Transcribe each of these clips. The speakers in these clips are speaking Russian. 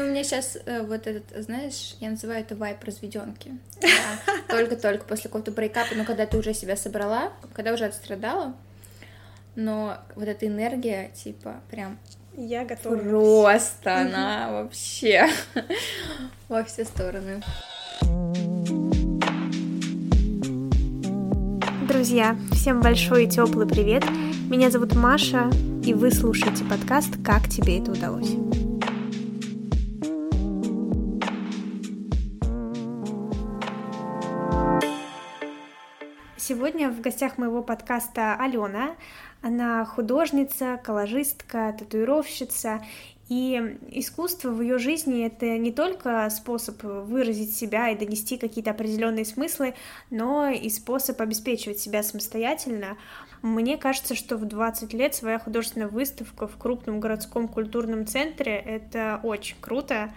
Ну, у меня сейчас э, вот этот, знаешь, я называю это вайп разведенки. Только-только после какого-то брейкапа, но когда ты уже себя собрала, когда уже отстрадала, но вот эта энергия, типа, прям я готова. Просто она вообще во все стороны. Друзья, всем большой и теплый привет. Меня зовут Маша, и вы слушаете подкаст «Как тебе это удалось?». Сегодня в гостях моего подкаста Алена. Она художница, коллажистка, татуировщица. И искусство в ее жизни это не только способ выразить себя и донести какие-то определенные смыслы, но и способ обеспечивать себя самостоятельно. Мне кажется, что в 20 лет своя художественная выставка в крупном городском культурном центре это очень круто.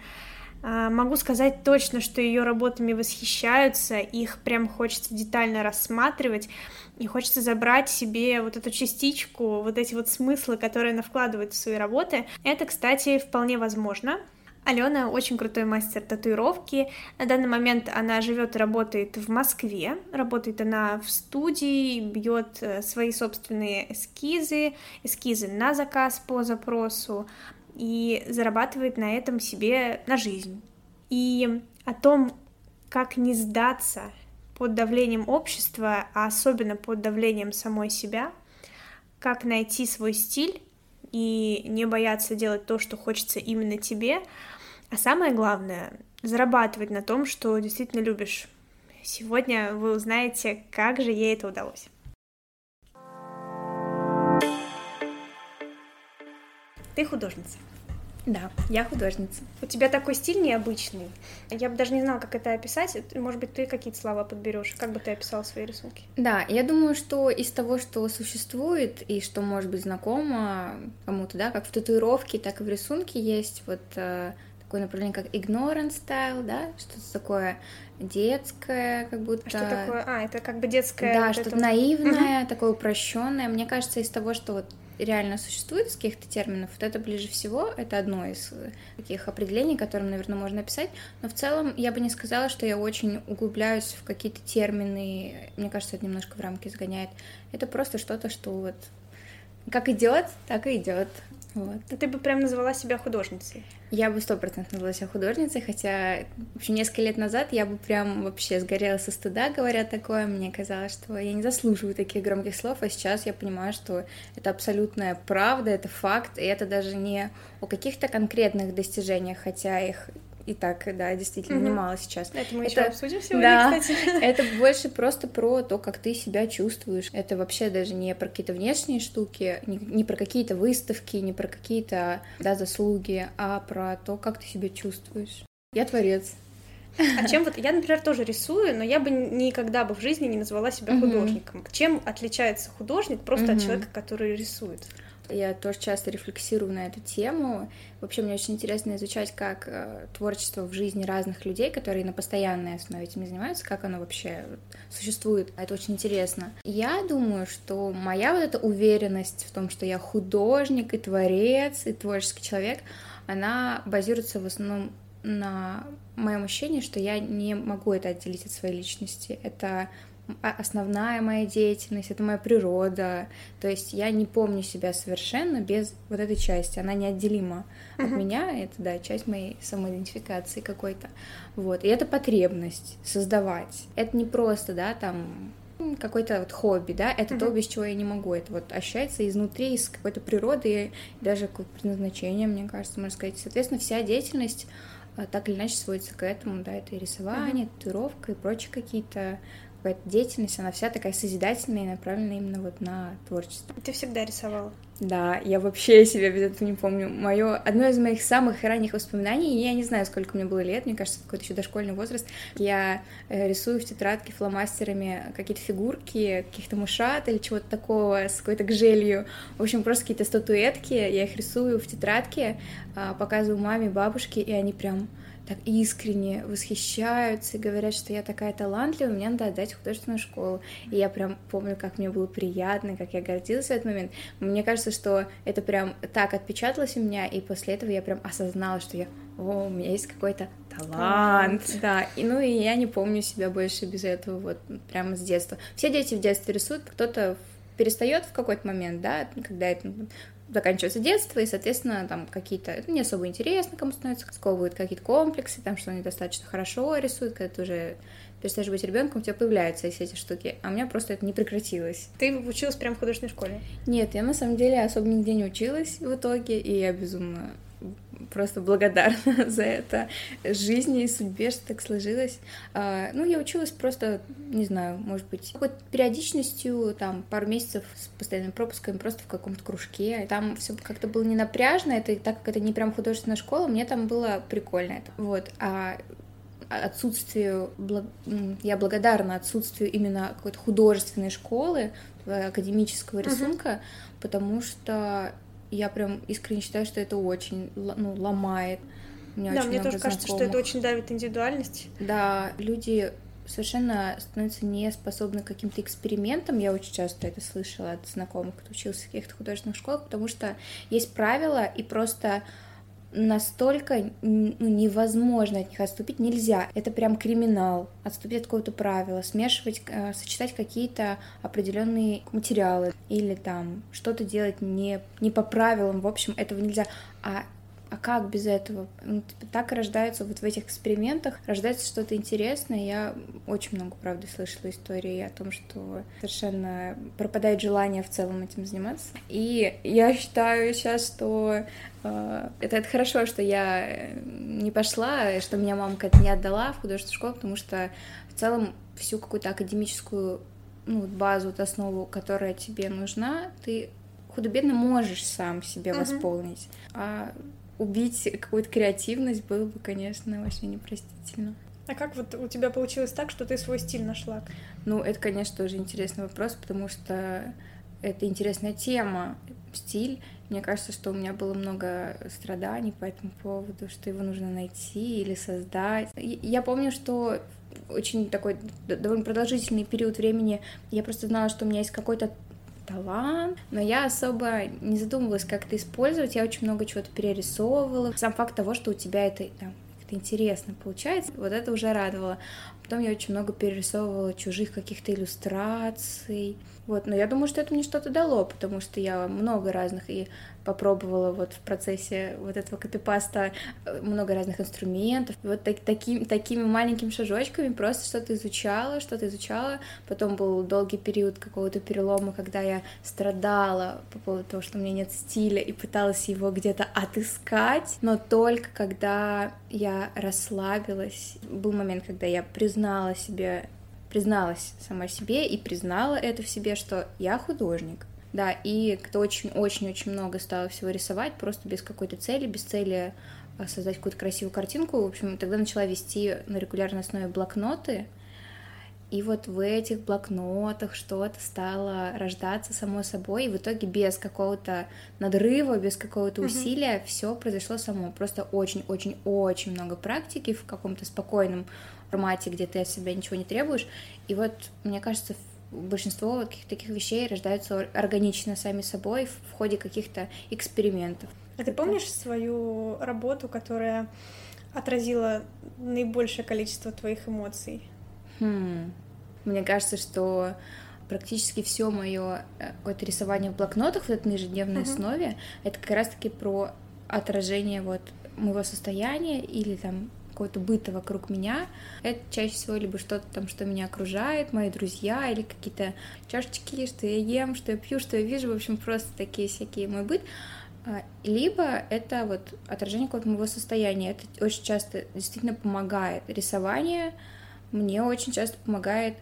А, могу сказать точно, что ее работами восхищаются, их прям хочется детально рассматривать, и хочется забрать себе вот эту частичку, вот эти вот смыслы, которые она вкладывает в свои работы. Это, кстати, вполне возможно. Алена очень крутой мастер татуировки. На данный момент она живет и работает в Москве. Работает она в студии, бьет э, свои собственные эскизы, эскизы на заказ по запросу и зарабатывает на этом себе на жизнь. И о том, как не сдаться под давлением общества, а особенно под давлением самой себя, как найти свой стиль и не бояться делать то, что хочется именно тебе, а самое главное — зарабатывать на том, что действительно любишь. Сегодня вы узнаете, как же ей это удалось. Ты художница. Да, я художница. У тебя такой стиль необычный. Я бы даже не знала, как это описать. Может быть, ты какие-то слова подберешь. Как бы ты описала свои рисунки? Да, я думаю, что из того, что существует и что может быть знакомо кому-то, да, как в татуировке, так и в рисунке есть вот э, такое направление, как ignorance style, да, что-то такое детское, как будто. А что такое? А, это как бы детское. Да, вот что-то это... наивное, такое упрощенное. Мне кажется, из того, что вот реально существует из каких-то терминов, вот это ближе всего, это одно из э, таких определений, которым, наверное, можно описать, но в целом я бы не сказала, что я очень углубляюсь в какие-то термины, мне кажется, это немножко в рамки загоняет. Это просто что-то, что вот как идет, так и идет. Вот. А ты бы прям назвала себя художницей? Я бы сто процентов назвала себя художницей, хотя вообще несколько лет назад я бы прям вообще сгорела со стыда, говоря такое. Мне казалось, что я не заслуживаю таких громких слов, а сейчас я понимаю, что это абсолютная правда, это факт, и это даже не о каких-то конкретных достижениях, хотя их и так, да, действительно угу. немало сейчас. Это мы это, еще обсудим сегодня, да, кстати. Это больше просто про то, как ты себя чувствуешь. Это вообще даже не про какие-то внешние штуки, не, не про какие-то выставки, не про какие-то да, заслуги, а про то, как ты себя чувствуешь. Я творец. А чем вот я, например, тоже рисую, но я бы никогда бы в жизни не назвала себя художником. Чем отличается художник просто от человека, который рисует? Я тоже часто рефлексирую на эту тему. Вообще, мне очень интересно изучать, как э, творчество в жизни разных людей, которые на постоянной основе этим занимаются, как оно вообще существует. Это очень интересно. Я думаю, что моя вот эта уверенность в том, что я художник и творец, и творческий человек, она базируется в основном на моем ощущении, что я не могу это отделить от своей личности. Это основная моя деятельность, это моя природа. То есть я не помню себя совершенно без вот этой части. Она неотделима uh-huh. от меня. Это, да, часть моей самоидентификации какой-то. Вот. И это потребность создавать. Это не просто, да, там какой-то вот хобби, да, это uh-huh. то, без чего я не могу. Это вот ощущается изнутри, из какой-то природы, и даже какое-то предназначение, мне кажется, можно сказать. Соответственно, вся деятельность а, так или иначе сводится к этому, да, это и рисование, uh-huh. татуировка и прочие какие-то какая-то деятельность, она вся такая созидательная и направлена именно вот на творчество. Ты всегда рисовала? Да, я вообще себя без этого не помню. Мое одно из моих самых ранних воспоминаний, я не знаю, сколько мне было лет, мне кажется, какой-то еще дошкольный возраст, я э, рисую в тетрадке фломастерами какие-то фигурки, каких-то мушат или чего-то такого с какой-то гжелью. В общем, просто какие-то статуэтки, я их рисую в тетрадке, а, показываю маме, бабушке, и они прям так искренне восхищаются и говорят, что я такая талантливая, мне надо отдать художественную школу. И я прям помню, как мне было приятно, как я гордилась в этот момент. Мне кажется, что это прям так отпечаталось у меня, и после этого я прям осознала, что я о, у меня есть какой-то талант, да, и ну и я не помню себя больше без этого, вот прямо с детства. Все дети в детстве рисуют, кто-то перестает в какой-то момент, да, когда это заканчивается детство, и, соответственно, там какие-то, ну, не особо интересно кому становится, сковывают какие-то комплексы, там, что они достаточно хорошо рисуют, когда ты уже перестаешь быть ребенком, у тебя появляются все эти штуки, а у меня просто это не прекратилось. Ты училась прямо в художественной школе? Нет, я на самом деле особо нигде не училась в итоге, и я безумно просто благодарна за это жизни и судьбе, что так сложилось. А, ну, я училась просто, не знаю, может быть, какой-то периодичностью, там, пару месяцев с постоянными пропусками просто в каком-то кружке. Там все как-то было не напряжно, это так как это не прям художественная школа, мне там было прикольно это. Вот, а отсутствию, я благодарна отсутствию именно какой-то художественной школы, академического рисунка, uh-huh. потому что я прям искренне считаю, что это очень ну, ломает. Мне да, мне тоже кажется, что это очень давит индивидуальность. Да, люди совершенно становятся не способны к каким-то экспериментам. Я очень часто это слышала от знакомых, кто учился в каких-то художественных школах, потому что есть правила, и просто настолько ну, невозможно от них отступить нельзя. Это прям криминал. Отступить от какого-то правила, смешивать, э, сочетать какие-то определенные материалы или там что-то делать не, не по правилам. В общем, этого нельзя. А а как без этого? Ну, типа, так и рождаются вот в этих экспериментах, рождается что-то интересное. Я очень много, правда, слышала истории о том, что совершенно пропадает желание в целом этим заниматься. И я считаю сейчас, что э, это, это хорошо, что я не пошла, что меня мамка это не отдала в художественную школу, потому что в целом всю какую-то академическую ну, базу, вот основу, которая тебе нужна, ты худо-бедно можешь сам себе uh-huh. восполнить. А убить какую-то креативность было бы, конечно, вообще непростительно. А как вот у тебя получилось так, что ты свой стиль нашла? Ну, это, конечно, тоже интересный вопрос, потому что это интересная тема, стиль. Мне кажется, что у меня было много страданий по этому поводу, что его нужно найти или создать. Я помню, что очень такой довольно продолжительный период времени я просто знала, что у меня есть какой-то талант, но я особо не задумывалась, как это использовать, я очень много чего-то перерисовывала. Сам факт того, что у тебя это там, как-то интересно получается, вот это уже радовало. Потом я очень много перерисовывала чужих каких-то иллюстраций. Вот, но я думаю, что это мне что-то дало, потому что я много разных и попробовала вот в процессе вот этого копипаста э, много разных инструментов. И вот так, такими, такими маленькими шажочками просто что-то изучала, что-то изучала. Потом был долгий период какого-то перелома, когда я страдала по поводу того, что у меня нет стиля, и пыталась его где-то отыскать. Но только когда я расслабилась, был момент, когда я признала себе призналась сама себе и признала это в себе, что я художник, да, и кто очень-очень-очень много стало всего рисовать, просто без какой-то цели, без цели а, создать какую-то красивую картинку. В общем, тогда начала вести на регулярной основе блокноты, и вот в этих блокнотах что-то стало рождаться само собой, и в итоге без какого-то надрыва, без какого-то mm-hmm. усилия все произошло само. Просто очень-очень-очень много практики в каком-то спокойном формате, где ты от себя ничего не требуешь. И вот, мне кажется, большинство каких-то таких вещей рождаются органично сами собой в ходе каких-то экспериментов. А ты помнишь свою работу, которая отразила наибольшее количество твоих эмоций? Хм. Мне кажется, что практически все мое э, какое-то рисование в блокнотах вот на ежедневной uh-huh. основе это как раз-таки про отражение вот моего состояния или там какого-то быта вокруг меня. Это чаще всего либо что-то там, что меня окружает, мои друзья, или какие-то чашечки, что я ем, что я пью, что я вижу, в общем, просто такие всякие мой быт. А, либо это вот отражение какого-то моего состояния. Это очень часто действительно помогает. Рисование мне очень часто помогает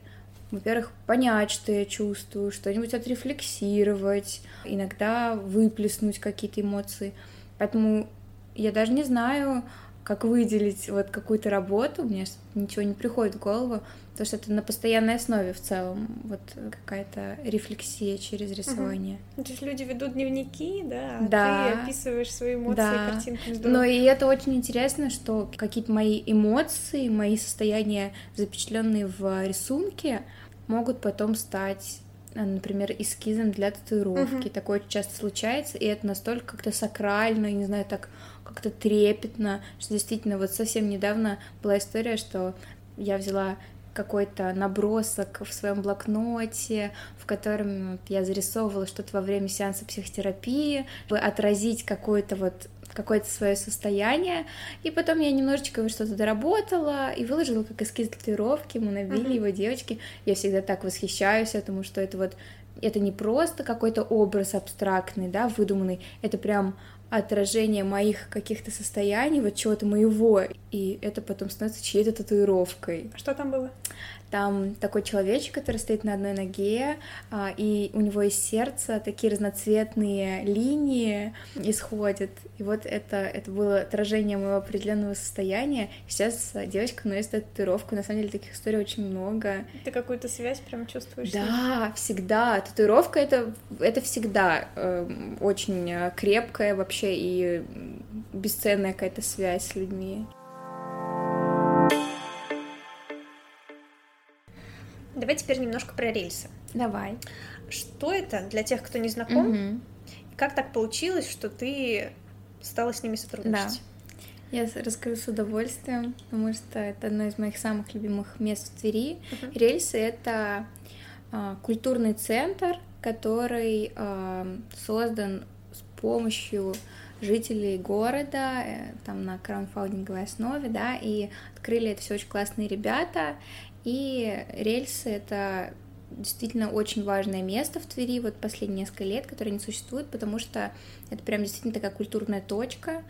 во-первых, понять, что я чувствую, что-нибудь отрефлексировать, иногда выплеснуть какие-то эмоции. Поэтому я даже не знаю, как выделить вот какую-то работу, мне ничего не приходит в голову, потому что это на постоянной основе в целом, вот какая-то рефлексия через рисование. Угу. То есть люди ведут дневники, да, а да. ты описываешь свои эмоции да. картинками. Здорово. Но и это очень интересно, что какие-то мои эмоции, мои состояния, запечатленные в рисунке, могут потом стать а, например, эскизом для татуировки. Uh-huh. Такое часто случается, и это настолько как-то сакрально, не знаю, так как-то трепетно, что действительно вот совсем недавно была история, что я взяла какой-то набросок в своем блокноте, в котором я зарисовывала что-то во время сеанса психотерапии, чтобы отразить какое-то вот какое-то свое состояние, и потом я немножечко что-то доработала и выложила как эскиз татуировки, мы набили uh-huh. его девочки. Я всегда так восхищаюсь этому, что это вот это не просто какой-то образ абстрактный, да, выдуманный, это прям отражение моих каких-то состояний, вот чего-то моего, и это потом становится чьей-то татуировкой. А что там было? Там такой человечек, который стоит на одной ноге, а, и у него из сердца такие разноцветные линии исходят. И вот это, это было отражение моего определенного состояния. Сейчас девочка носит татуировку. На самом деле таких историй очень много. Ты какую-то связь прям чувствуешь? Да, всегда. Татуировка это, это всегда э, очень крепкая вообще и бесценная какая-то связь с людьми. Давай теперь немножко про рельсы. Давай. Что это для тех, кто не знаком? Угу. И как так получилось, что ты стала с ними сотрудничать? Да. Я расскажу с удовольствием, потому что это одно из моих самых любимых мест в Твери. Uh-huh. Рельсы это а, культурный центр, который а, создан с помощью жителей города, э, там на краунфаундинговой основе, да, и открыли это все очень классные ребята, и рельсы — это действительно очень важное место в Твери вот последние несколько лет, которое не существует, потому что это прям действительно такая культурная точка,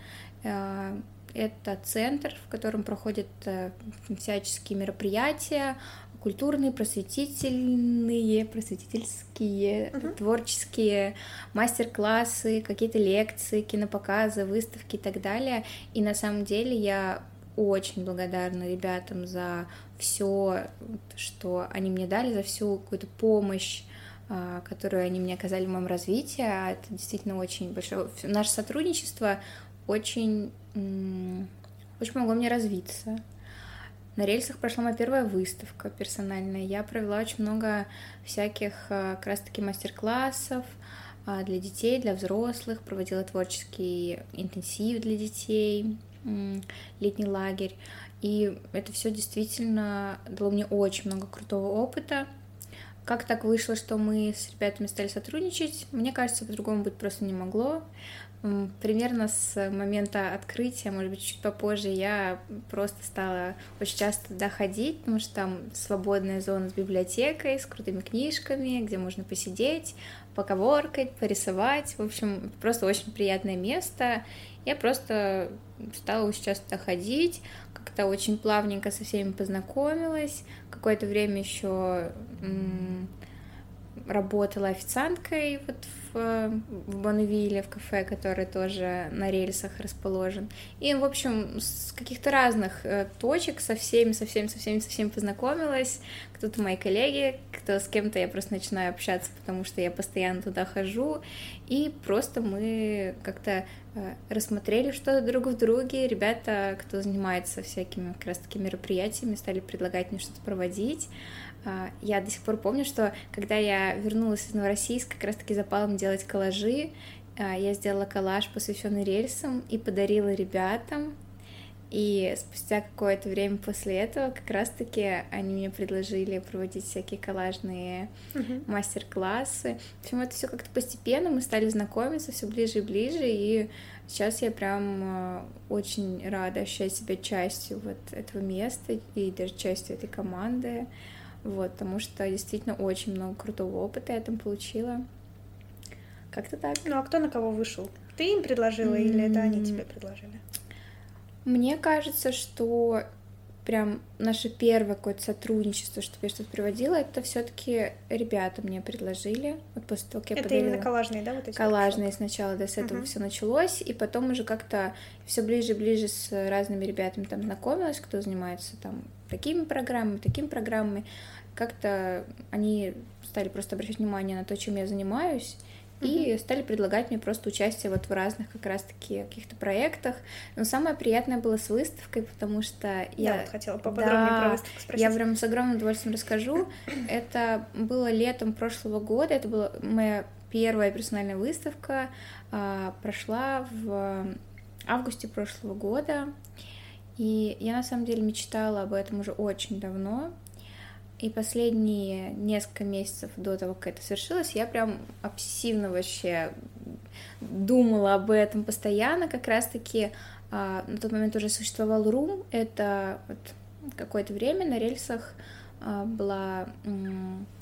э, это центр, в котором проходят э, всяческие мероприятия, культурные, просветительные, просветительские, uh-huh. творческие мастер-классы, какие-то лекции, кинопоказы, выставки и так далее. И на самом деле я очень благодарна ребятам за все, что они мне дали, за всю какую-то помощь, а, которую они мне оказали в моем развитии. А это действительно очень большое. Наше сотрудничество очень, очень помогло мне развиться. На рельсах прошла моя первая выставка персональная. Я провела очень много всяких а, как раз-таки мастер-классов для детей, для взрослых, проводила творческий интенсив для детей, летний лагерь. И это все действительно дало мне очень много крутого опыта. Как так вышло, что мы с ребятами стали сотрудничать? Мне кажется, по-другому быть просто не могло. Примерно с момента открытия, может быть, чуть попозже, я просто стала очень часто доходить, потому что там свободная зона с библиотекой, с крутыми книжками, где можно посидеть, поковоркать, порисовать. В общем, просто очень приятное место. Я просто стала сейчас туда ходить, как-то очень плавненько со всеми познакомилась. Какое-то время еще работала официанткой вот в, в Бонвилле, в кафе, который тоже на рельсах расположен. И, в общем, с каких-то разных э, точек со всеми, со всеми, со всеми, со всеми познакомилась. Кто-то мои коллеги, кто с кем-то я просто начинаю общаться, потому что я постоянно туда хожу. И просто мы как-то э, рассмотрели что-то друг в друге. Ребята, кто занимается всякими как раз-таки мероприятиями, стали предлагать мне что-то проводить. А, я до сих пор помню, что когда я вернулась из Новороссийска, как раз-таки запала мне делать коллажи, а, я сделала коллаж, посвященный рельсам, и подарила ребятам. И спустя какое-то время после этого как раз-таки они мне предложили проводить всякие коллажные uh-huh. мастер-классы. В общем, это все как-то постепенно мы стали знакомиться все ближе и ближе, и сейчас я прям а, очень рада ощущать себя частью вот этого места и даже частью этой команды. Вот, потому что действительно очень много крутого опыта я там получила. Как-то так. Ну а кто на кого вышел? Ты им предложила mm-hmm. или это они тебе предложили? Мне кажется, что прям наше первое какое-то сотрудничество, чтобы я что-то приводила, это все-таки ребята мне предложили. Вот после того, как я это подарила... именно коллажные, да, вот эти? Коллажные сначала, да, с этого uh-huh. все началось, и потом уже как-то все ближе и ближе с разными ребятами там знакомилась, кто занимается там такими программами, такими программами. Как-то они стали просто обращать внимание на то, чем я занимаюсь, и стали предлагать мне просто участие вот в разных как раз-таки каких-то проектах. Но самое приятное было с выставкой, потому что я... Да, вот хотела поподробнее да, про выставку спросить. Я прям с огромным удовольствием расскажу. Это было летом прошлого года, это была моя первая персональная выставка, а, прошла в августе прошлого года, и я на самом деле мечтала об этом уже очень давно, и последние несколько месяцев до того, как это свершилось, я прям обсессивно вообще думала об этом постоянно. Как раз-таки а, на тот момент уже существовал РУМ. Это вот какое-то время на рельсах а, была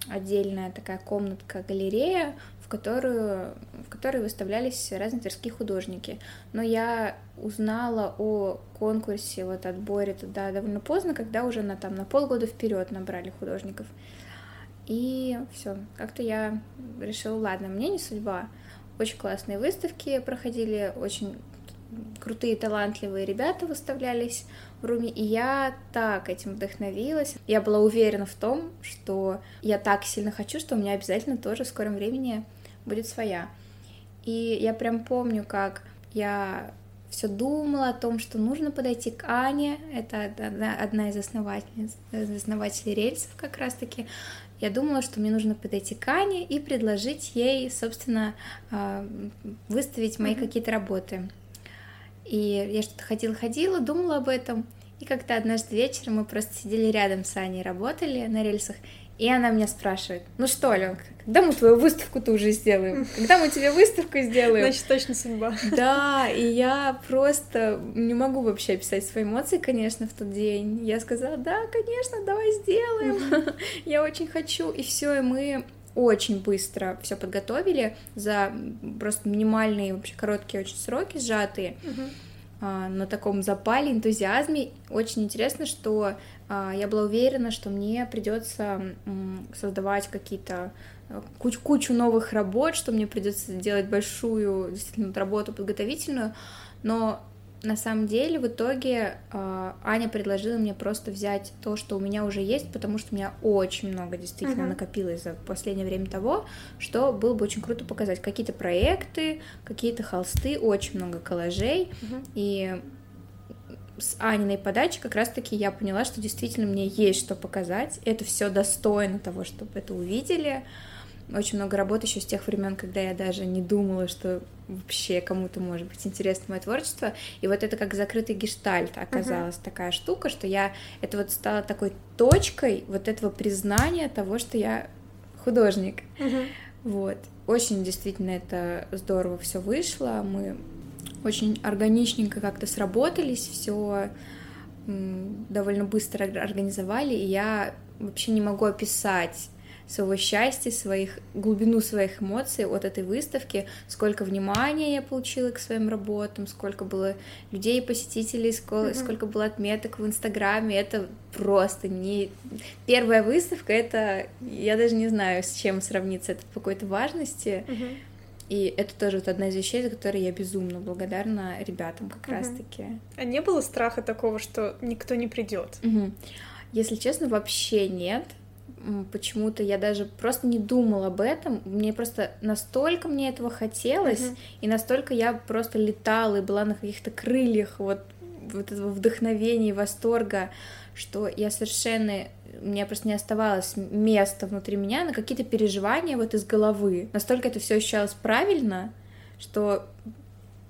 отдельная такая комнатка-галерея, которую, в которой выставлялись разные тверские художники. Но я узнала о конкурсе, вот отборе туда довольно поздно, когда уже на, там, на полгода вперед набрали художников. И все, как-то я решила, ладно, мне не судьба. Очень классные выставки проходили, очень крутые, талантливые ребята выставлялись в Руме, и я так этим вдохновилась. Я была уверена в том, что я так сильно хочу, что у меня обязательно тоже в скором времени будет своя. И я прям помню, как я все думала о том, что нужно подойти к Ане, это одна из основателей, основателей рельсов как раз-таки. Я думала, что мне нужно подойти к Ане и предложить ей, собственно, а, выставить мои mm-hmm. какие-то работы. И я что-то ходила-ходила, думала об этом, и как-то однажды вечером мы просто сидели рядом с Аней, работали на рельсах, и она меня спрашивает, ну что, Аленка, когда мы твою выставку-то уже сделаем? Когда мы тебе выставку сделаем? Значит, точно судьба. Да, и я просто не могу вообще описать свои эмоции, конечно, в тот день. Я сказала, да, конечно, давай сделаем. Я очень хочу. И все, и мы очень быстро все подготовили за просто минимальные, вообще короткие очень сроки, сжатые. Uh-huh. на таком запале, энтузиазме. Очень интересно, что я была уверена, что мне придется создавать какие-то э, куч кучу новых работ, что мне придется делать большую действительно работу подготовительную, но на самом деле в итоге э, Аня предложила мне просто взять то, что у меня уже есть, потому что у меня очень много действительно uh-huh. накопилось за последнее время того, что было бы очень круто показать какие-то проекты, какие-то холсты, очень много коллажей uh-huh. и с Аниной подачи как раз-таки я поняла, что действительно мне есть что показать. Это все достойно того, чтобы это увидели. Очень много работы еще с тех времен, когда я даже не думала, что вообще кому-то может быть интересно мое творчество. И вот это как закрытый гештальт оказалась uh-huh. такая штука, что я это вот стала такой точкой вот этого признания того, что я художник. Uh-huh. Вот. Очень действительно это здорово все вышло. Мы очень органичненько как-то сработались, все довольно быстро организовали, и я вообще не могу описать своего счастья, своих, глубину своих эмоций от этой выставки, сколько внимания я получила к своим работам, сколько было людей, посетителей, сколько, mm-hmm. сколько было отметок в Инстаграме, это просто не... Первая выставка, это, я даже не знаю, с чем сравниться, это по какой-то важности, mm-hmm. И это тоже вот одна из вещей, за которые я безумно благодарна ребятам как угу. раз-таки. А не было страха такого, что никто не придет? Угу. Если честно, вообще нет. Почему-то я даже просто не думала об этом. Мне просто настолько мне этого хотелось, угу. и настолько я просто летала и была на каких-то крыльях вот, вот этого вдохновения и восторга, что я совершенно у меня просто не оставалось места внутри меня на какие-то переживания вот из головы. Настолько это все ощущалось правильно, что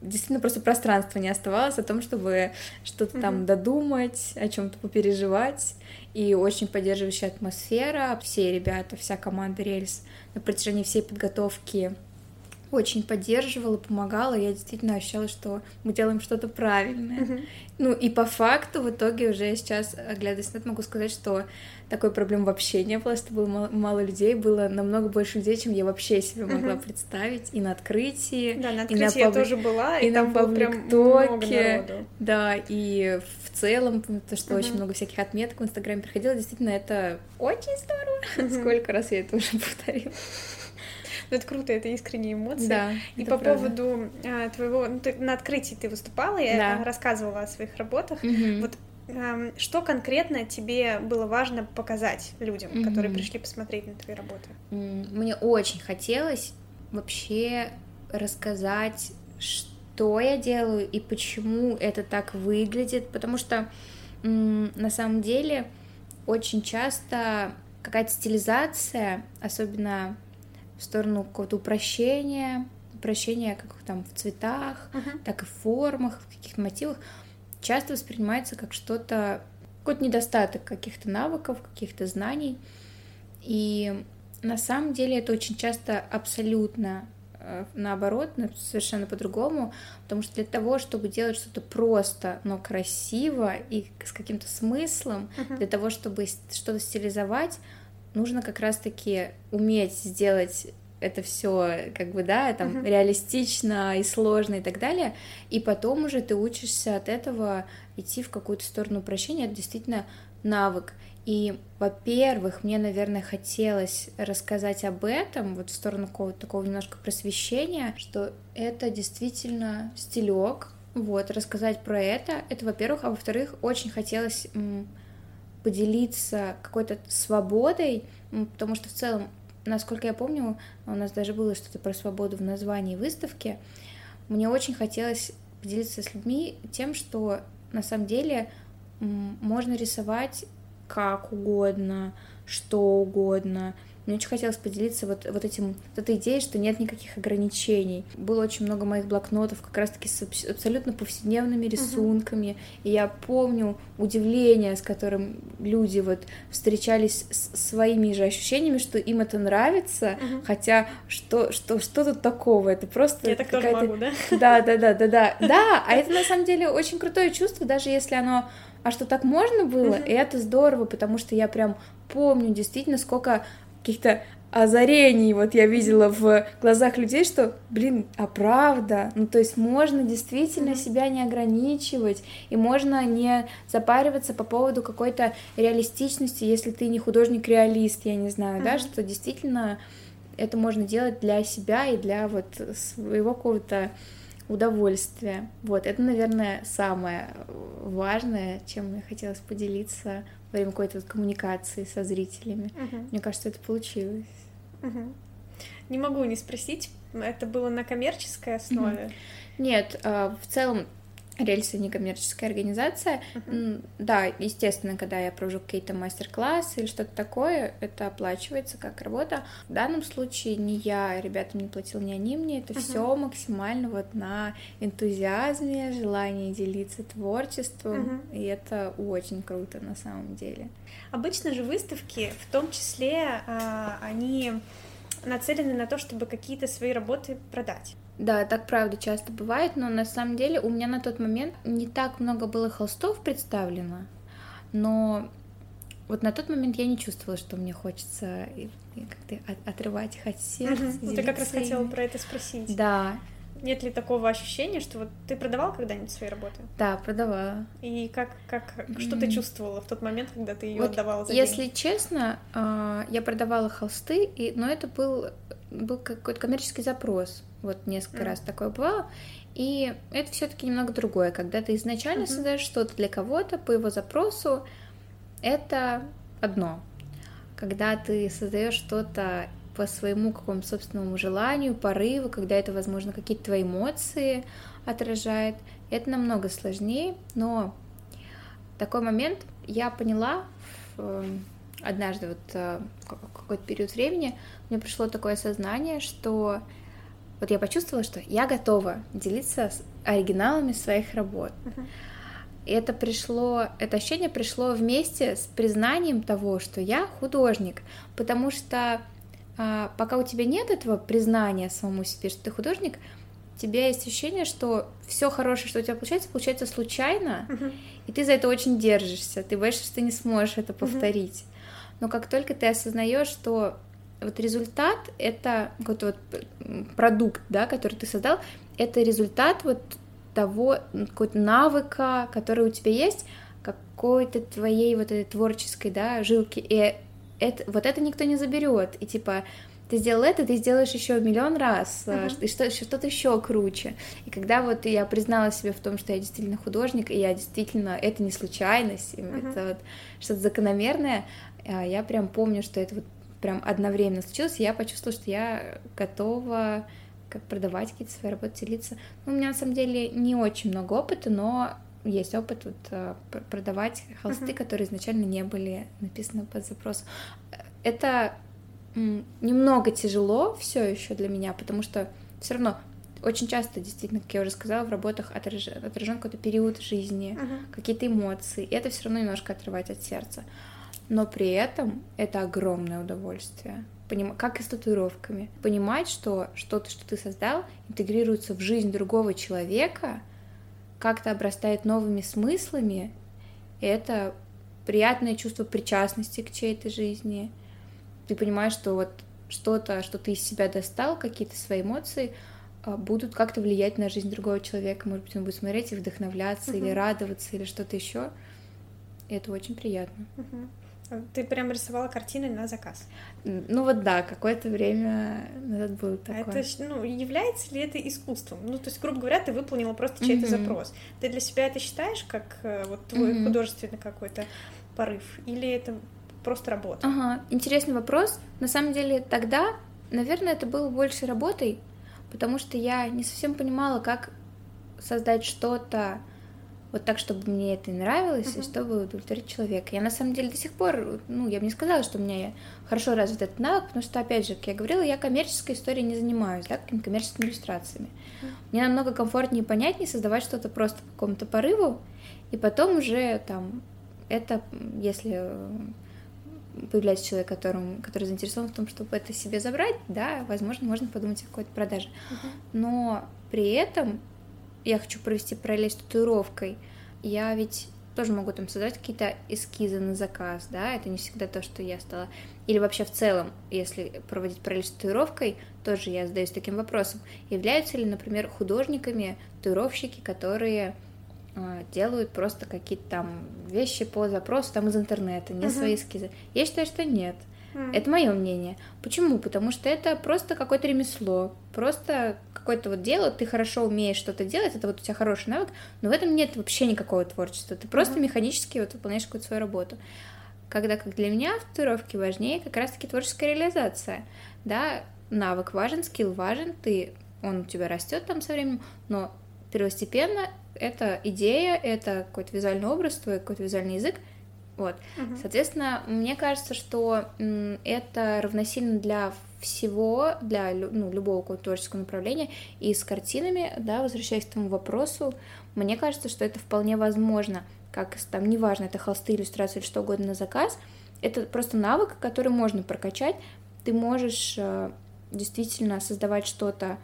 действительно просто пространства не оставалось о том, чтобы что-то mm-hmm. там додумать, о чем-то попереживать. И очень поддерживающая атмосфера. Все ребята, вся команда рельс на протяжении всей подготовки очень поддерживала, помогала, я действительно ощущала, что мы делаем что-то правильное. Mm-hmm. Ну и по факту в итоге уже сейчас, оглядываясь на это, могу сказать, что такой проблемы вообще не было, что было мало, мало людей, было намного больше людей, чем я вообще себе могла mm-hmm. представить, и на открытии, да, на открытии и на я тоже была, и, и там прям много народу. Да, и в целом, то, что mm-hmm. очень много всяких отметок в Инстаграме приходило, действительно, это очень здорово. Mm-hmm. Сколько раз я это уже повторила. Ну, это круто, это искренние эмоции. Да, И по правда. поводу а, твоего... Ну, ты, на открытии ты выступала, я да. рассказывала о своих работах. Угу. Вот что конкретно тебе было важно показать людям, mm-hmm. которые пришли посмотреть на твои работы? Мне очень хотелось вообще рассказать, что я делаю и почему это так выглядит, потому что на самом деле очень часто какая-то стилизация, особенно в сторону какого-то упрощения, упрощения как там в цветах, uh-huh. так и в формах, в каких-то мотивах, часто воспринимается как что-то, какой-то недостаток каких-то навыков, каких-то знаний. И на самом деле это очень часто абсолютно э, наоборот, совершенно по-другому, потому что для того, чтобы делать что-то просто, но красиво и с каким-то смыслом, uh-huh. для того, чтобы что-то стилизовать, нужно как раз-таки уметь сделать это все как бы, да, там uh-huh. реалистично и сложно и так далее, и потом уже ты учишься от этого идти в какую-то сторону упрощения, это действительно навык. И, во-первых, мне, наверное, хотелось рассказать об этом, вот в сторону какого-то такого немножко просвещения, что это действительно стилек, вот, рассказать про это, это, во-первых, а во-вторых, очень хотелось поделиться какой-то свободой, потому что в целом насколько я помню, у нас даже было что-то про свободу в названии выставки. Мне очень хотелось поделиться с людьми тем, что на самом деле можно рисовать как угодно, что угодно, мне очень хотелось поделиться вот, вот этим, вот этой идеей, что нет никаких ограничений. Было очень много моих блокнотов как раз-таки с абсолютно повседневными рисунками, uh-huh. и я помню удивление, с которым люди вот встречались с своими же ощущениями, что им это нравится, uh-huh. хотя что, что, что тут такого? Это просто Я так тоже могу, да? Да, да, да, да, да. Да, а это на самом деле очень крутое чувство, даже если оно а что так можно было, uh-huh. и это здорово, потому что я прям помню действительно, сколько каких-то озарений вот я видела в глазах людей, что, блин, а правда, ну то есть можно действительно себя не ограничивать, и можно не запариваться по поводу какой-то реалистичности, если ты не художник-реалист, я не знаю, mm-hmm. да, что действительно это можно делать для себя и для вот своего какого-то удовольствия. Вот, это, наверное, самое важное, чем мне хотелось поделиться во время какой-то коммуникации со зрителями. Uh-huh. Мне кажется, это получилось. Uh-huh. Не могу не спросить, это было на коммерческой основе? Uh-huh. Нет, а, в целом Рельсы некоммерческая организация. Uh-huh. Да, естественно, когда я провожу какие-то мастер-классы или что-то такое, это оплачивается как работа. В данном случае ни я ребятам не платил, ни они мне. Это uh-huh. все максимально вот на энтузиазме, желании делиться творчеством. Uh-huh. И это очень круто на самом деле. Обычно же выставки, в том числе, а, они нацелены на то, чтобы какие-то свои работы продать. Да, так правда часто бывает, но на самом деле у меня на тот момент не так много было холстов представлено, но вот на тот момент я не чувствовала, что мне хочется как-то отрывать их от сердца. Угу. Ну, ты как раз хотела про это спросить. Да. Нет ли такого ощущения, что вот ты продавал когда-нибудь свои работы? Да, продавала. И как, как, что ты чувствовала в тот момент, когда ты ее вот отдавала за Если деньги? честно, а, я продавала холсты, и, но это был, был какой-то коммерческий запрос. Вот несколько mm. раз такое бывало. И это все-таки немного другое, когда ты изначально mm-hmm. создаешь что-то для кого-то по его запросу, это одно. Когда ты создаешь что-то по своему какому-то собственному желанию, порыву, когда это, возможно, какие-то твои эмоции отражает, это намного сложнее, но такой момент я поняла эм, однажды вот э, в какой-то период времени мне пришло такое сознание, что вот я почувствовала, что я готова делиться с оригиналами своих работ. Uh-huh. И это пришло, это ощущение пришло вместе с признанием того, что я художник, потому что а, пока у тебя нет этого признания самому себе, что ты художник, у тебя есть ощущение, что все хорошее, что у тебя получается, получается случайно, uh-huh. и ты за это очень держишься, ты боишься, что ты не сможешь это повторить. Uh-huh. Но как только ты осознаешь, что вот результат — это какой-то вот продукт, да, который ты создал, это результат вот того какого-то навыка, который у тебя есть, какой-то твоей вот этой творческой, да, жилки, и это, вот это никто не заберет, и типа ты сделал это, ты сделаешь еще миллион раз, uh-huh. и что, что-то еще круче. И когда вот я признала себе в том, что я действительно художник, и я действительно, это не случайность, uh-huh. это вот что-то закономерное, а, я прям помню, что это вот прям одновременно случилось, я почувствовала, что я готова как продавать какие-то свои работы, делиться. Ну, у меня на самом деле не очень много опыта, но есть опыт вот, э, продавать холсты, uh-huh. которые изначально не были написаны под запрос. Это немного тяжело все еще для меня, потому что все равно очень часто, действительно, как я уже сказала, в работах отражен, отражен какой-то период жизни, uh-huh. какие-то эмоции, и это все равно немножко отрывать от сердца. Но при этом это огромное удовольствие. Поним... Как и с татуировками. Понимать, что что-то, что ты создал, интегрируется в жизнь другого человека, как-то обрастает новыми смыслами, и это приятное чувство причастности к чьей-то жизни. Ты понимаешь, что вот что-то, что ты из себя достал, какие-то свои эмоции, а, будут как-то влиять на жизнь другого человека. Может быть, он будет смотреть и вдохновляться, uh-huh. или радоваться, или что-то еще. И это очень приятно. Uh-huh. Ты прям рисовала картины на заказ? Ну вот да, какое-то время назад было такое. А это, ну, является ли это искусством? Ну, то есть, грубо говоря, ты выполнила просто чей-то uh-huh. запрос. Ты для себя это считаешь как э, вот твой uh-huh. художественный какой-то порыв? Или это просто работа? Ага, интересный вопрос. На самом деле тогда, наверное, это было больше работой, потому что я не совсем понимала, как создать что-то вот так, чтобы мне это и нравилось, uh-huh. и чтобы удовлетворить человека. Я на самом деле до сих пор, ну, я бы не сказала, что у меня хорошо развит этот навык, потому что, опять же, как я говорила, я коммерческой историей не занимаюсь, да, какими-то коммерческими иллюстрациями. Uh-huh. Мне намного комфортнее и понятнее создавать что-то просто по какому-то порыву, и потом уже там это, если появляется человек, которым, который заинтересован в том, чтобы это себе забрать, да, возможно, можно подумать о какой-то продаже. Uh-huh. Но при этом я хочу провести параллель с татуировкой. Я ведь тоже могу там создать какие-то эскизы на заказ, да, это не всегда то, что я стала. Или вообще в целом, если проводить параллель с татуировкой, тоже я задаюсь таким вопросом. Являются ли, например, художниками татуировщики, которые а, делают просто какие-то там вещи по запросу там из интернета, не uh-huh. свои эскизы. Я считаю, что нет. Uh-huh. Это мое мнение. Почему? Потому что это просто какое-то ремесло, просто какое-то вот дело, ты хорошо умеешь что-то делать, это вот у тебя хороший навык, но в этом нет вообще никакого творчества. Ты просто uh-huh. механически вот выполняешь какую-то свою работу. Когда как для меня в татуировке важнее как раз-таки творческая реализация. Да, навык важен, скилл важен, ты он у тебя растет там со временем, но первостепенно это идея, это какой-то визуальный образ, твой какой-то визуальный язык. Вот. Угу. Соответственно, мне кажется, что это равносильно для всего, для ну, любого творческого направления. И с картинами, да, возвращаясь к тому вопросу, мне кажется, что это вполне возможно. Как там, неважно, это холсты, иллюстрации или что угодно на заказ, это просто навык, который можно прокачать. Ты можешь э, действительно создавать что-то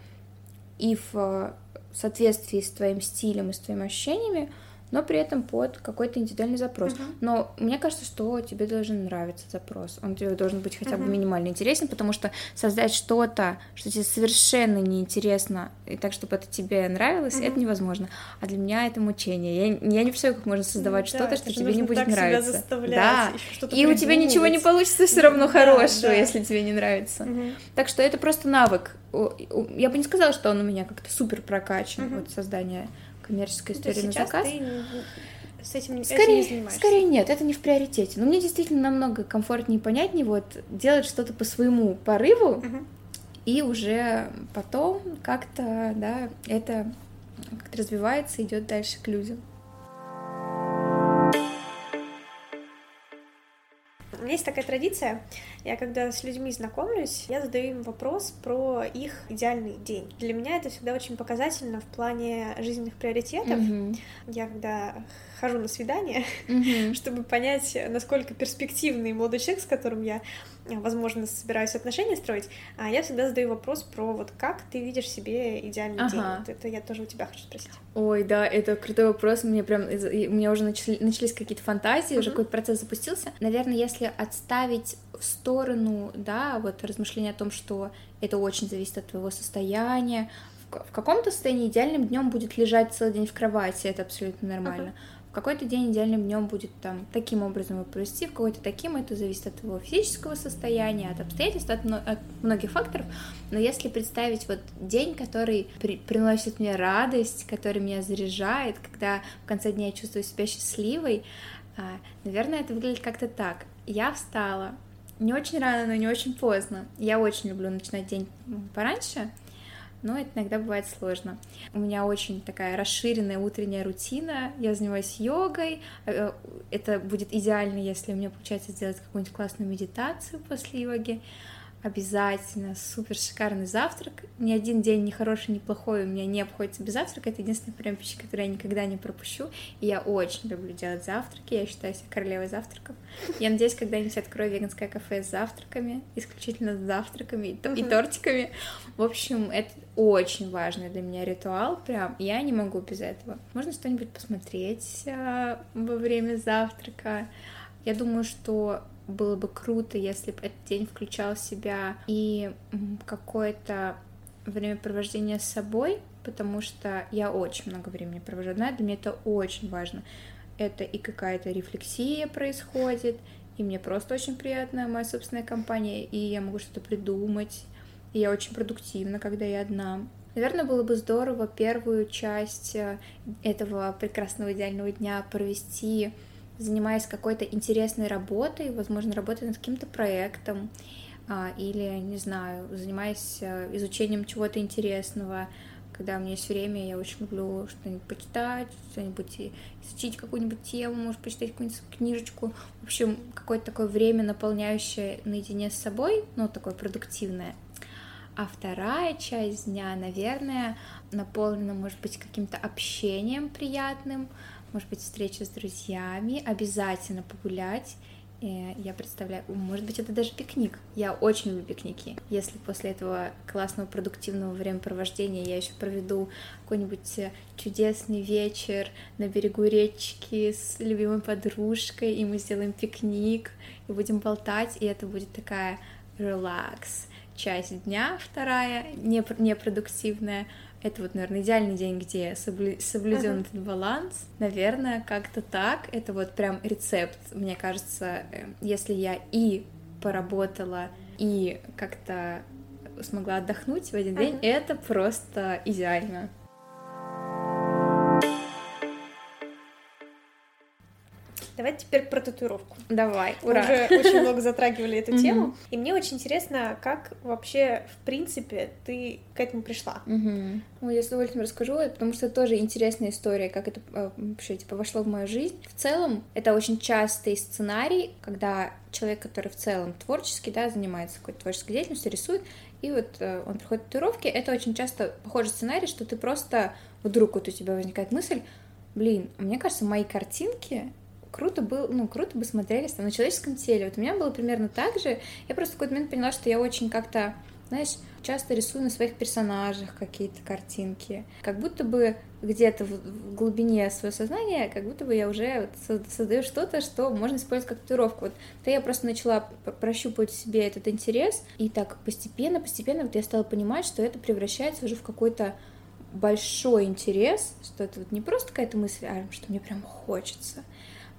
и в соответствии с твоим стилем и с твоими ощущениями, но при этом под какой-то индивидуальный запрос. Uh-huh. Но мне кажется, что тебе должен нравиться запрос. Он тебе должен быть хотя бы uh-huh. минимально интересен, потому что создать что-то, что тебе совершенно неинтересно, и так, чтобы это тебе нравилось, uh-huh. это невозможно. А для меня это мучение. Я, я не представляю, как можно создавать ну, что-то, да, что тебе не будет нравиться. да. И у тебя ничего не получится все равно да, хорошего, да. если тебе не нравится. Uh-huh. Так что это просто навык. Я бы не сказала, что он у меня как-то супер прокачан, uh-huh. вот создание коммерческая история на заказ. Ты с этим скорее, не занимаешься? Скорее нет, это не в приоритете. Но мне действительно намного комфортнее и понятнее вот делать что-то по своему порыву, угу. и уже потом как-то, да, это как-то развивается, идет дальше к людям. У меня есть такая традиция, я когда с людьми знакомлюсь, я задаю им вопрос про их идеальный день. Для меня это всегда очень показательно в плане жизненных приоритетов. Mm-hmm. Я когда хожу на свидание, mm-hmm. чтобы понять, насколько перспективный молодой человек, с которым я, возможно, собираюсь отношения строить, а я всегда задаю вопрос про вот как ты видишь себе идеальный ага. день. Вот это я тоже у тебя хочу спросить. Ой, да, это крутой вопрос. Мне прям у меня уже начали, начались какие-то фантазии, mm-hmm. уже какой-то процесс запустился. Наверное, если отставить в сторону, да, вот размышления о том, что это очень зависит от твоего состояния. В каком-то состоянии идеальным днем будет лежать целый день в кровати, это абсолютно нормально. Uh-huh. Какой-то день идеальным днем будет там таким образом его провести, в какой-то таким, это зависит от твоего физического состояния, от обстоятельств, от, от многих факторов. Но если представить вот день, который при, приносит мне радость, который меня заряжает, когда в конце дня я чувствую себя счастливой, а, наверное, это выглядит как-то так. Я встала, не очень рано, но не очень поздно. Я очень люблю начинать день пораньше, но это иногда бывает сложно. У меня очень такая расширенная утренняя рутина, я занимаюсь йогой, э, это будет идеально, если у меня получается сделать какую-нибудь классную медитацию после йоги, обязательно супер шикарный завтрак. Ни один день ни хороший, ни плохой у меня не обходится без завтрака. Это единственный прием пищи, который я никогда не пропущу. И я очень люблю делать завтраки. Я считаю себя королевой завтраков. Я надеюсь, когда-нибудь открою веганское кафе с завтраками, исключительно с завтраками и, и тортиками. В общем, это очень важный для меня ритуал. Прям я не могу без этого. Можно что-нибудь посмотреть э, во время завтрака. Я думаю, что было бы круто, если бы этот день включал в себя и какое-то времяпровождение с собой, потому что я очень много времени провожу одна, для меня это очень важно. Это и какая-то рефлексия происходит, и мне просто очень приятная моя собственная компания, и я могу что-то придумать, и я очень продуктивна, когда я одна. Наверное, было бы здорово первую часть э, этого прекрасного идеального дня провести занимаясь какой-то интересной работой, возможно, работая над каким-то проектом, а, или, не знаю, занимаясь э, изучением чего-то интересного, когда у меня есть время, я очень люблю что-нибудь почитать, что-нибудь изучить какую-нибудь тему, может, почитать какую-нибудь книжечку. В общем, какое-то такое время, наполняющее наедине с собой, ну, такое продуктивное. А вторая часть дня, наверное, наполнена, может быть, каким-то общением приятным, может быть, встреча с друзьями, обязательно погулять. Я представляю, может быть, это даже пикник. Я очень люблю пикники. Если после этого классного продуктивного времяпровождения я еще проведу какой-нибудь э, чудесный вечер на берегу речки с любимой подружкой, и мы сделаем пикник, и будем болтать, и это будет такая релакс часть дня, вторая, непродуктивная, это вот, наверное, идеальный день, где соблю... соблюден uh-huh. этот баланс. Наверное, как-то так. Это вот прям рецепт. Мне кажется, э, если я и поработала, и как-то смогла отдохнуть в один uh-huh. день, это просто идеально. Давайте теперь про татуировку. Давай, ура! Мы уже очень много затрагивали эту тему, и мне очень интересно, как вообще, в принципе, ты к этому пришла. Ну, я с удовольствием расскажу, потому что это тоже интересная история, как это э, вообще, типа, вошло в мою жизнь. В целом, это очень частый сценарий, когда человек, который в целом творческий, да, занимается какой-то творческой деятельностью, рисует, и вот э, он проходит татуировки, это очень часто похожий сценарий, что ты просто, вдруг вот у тебя возникает мысль, блин, мне кажется, мои картинки круто был, ну, круто бы смотрелись там на человеческом теле. Вот у меня было примерно так же. Я просто в какой-то момент поняла, что я очень как-то, знаешь, часто рисую на своих персонажах какие-то картинки. Как будто бы где-то в глубине своего сознания, как будто бы я уже создаю что-то, что можно использовать как татуировку. Вот то я просто начала прощупывать себе этот интерес, и так постепенно, постепенно вот я стала понимать, что это превращается уже в какой-то большой интерес, что это вот не просто какая-то мысль, а что мне прям хочется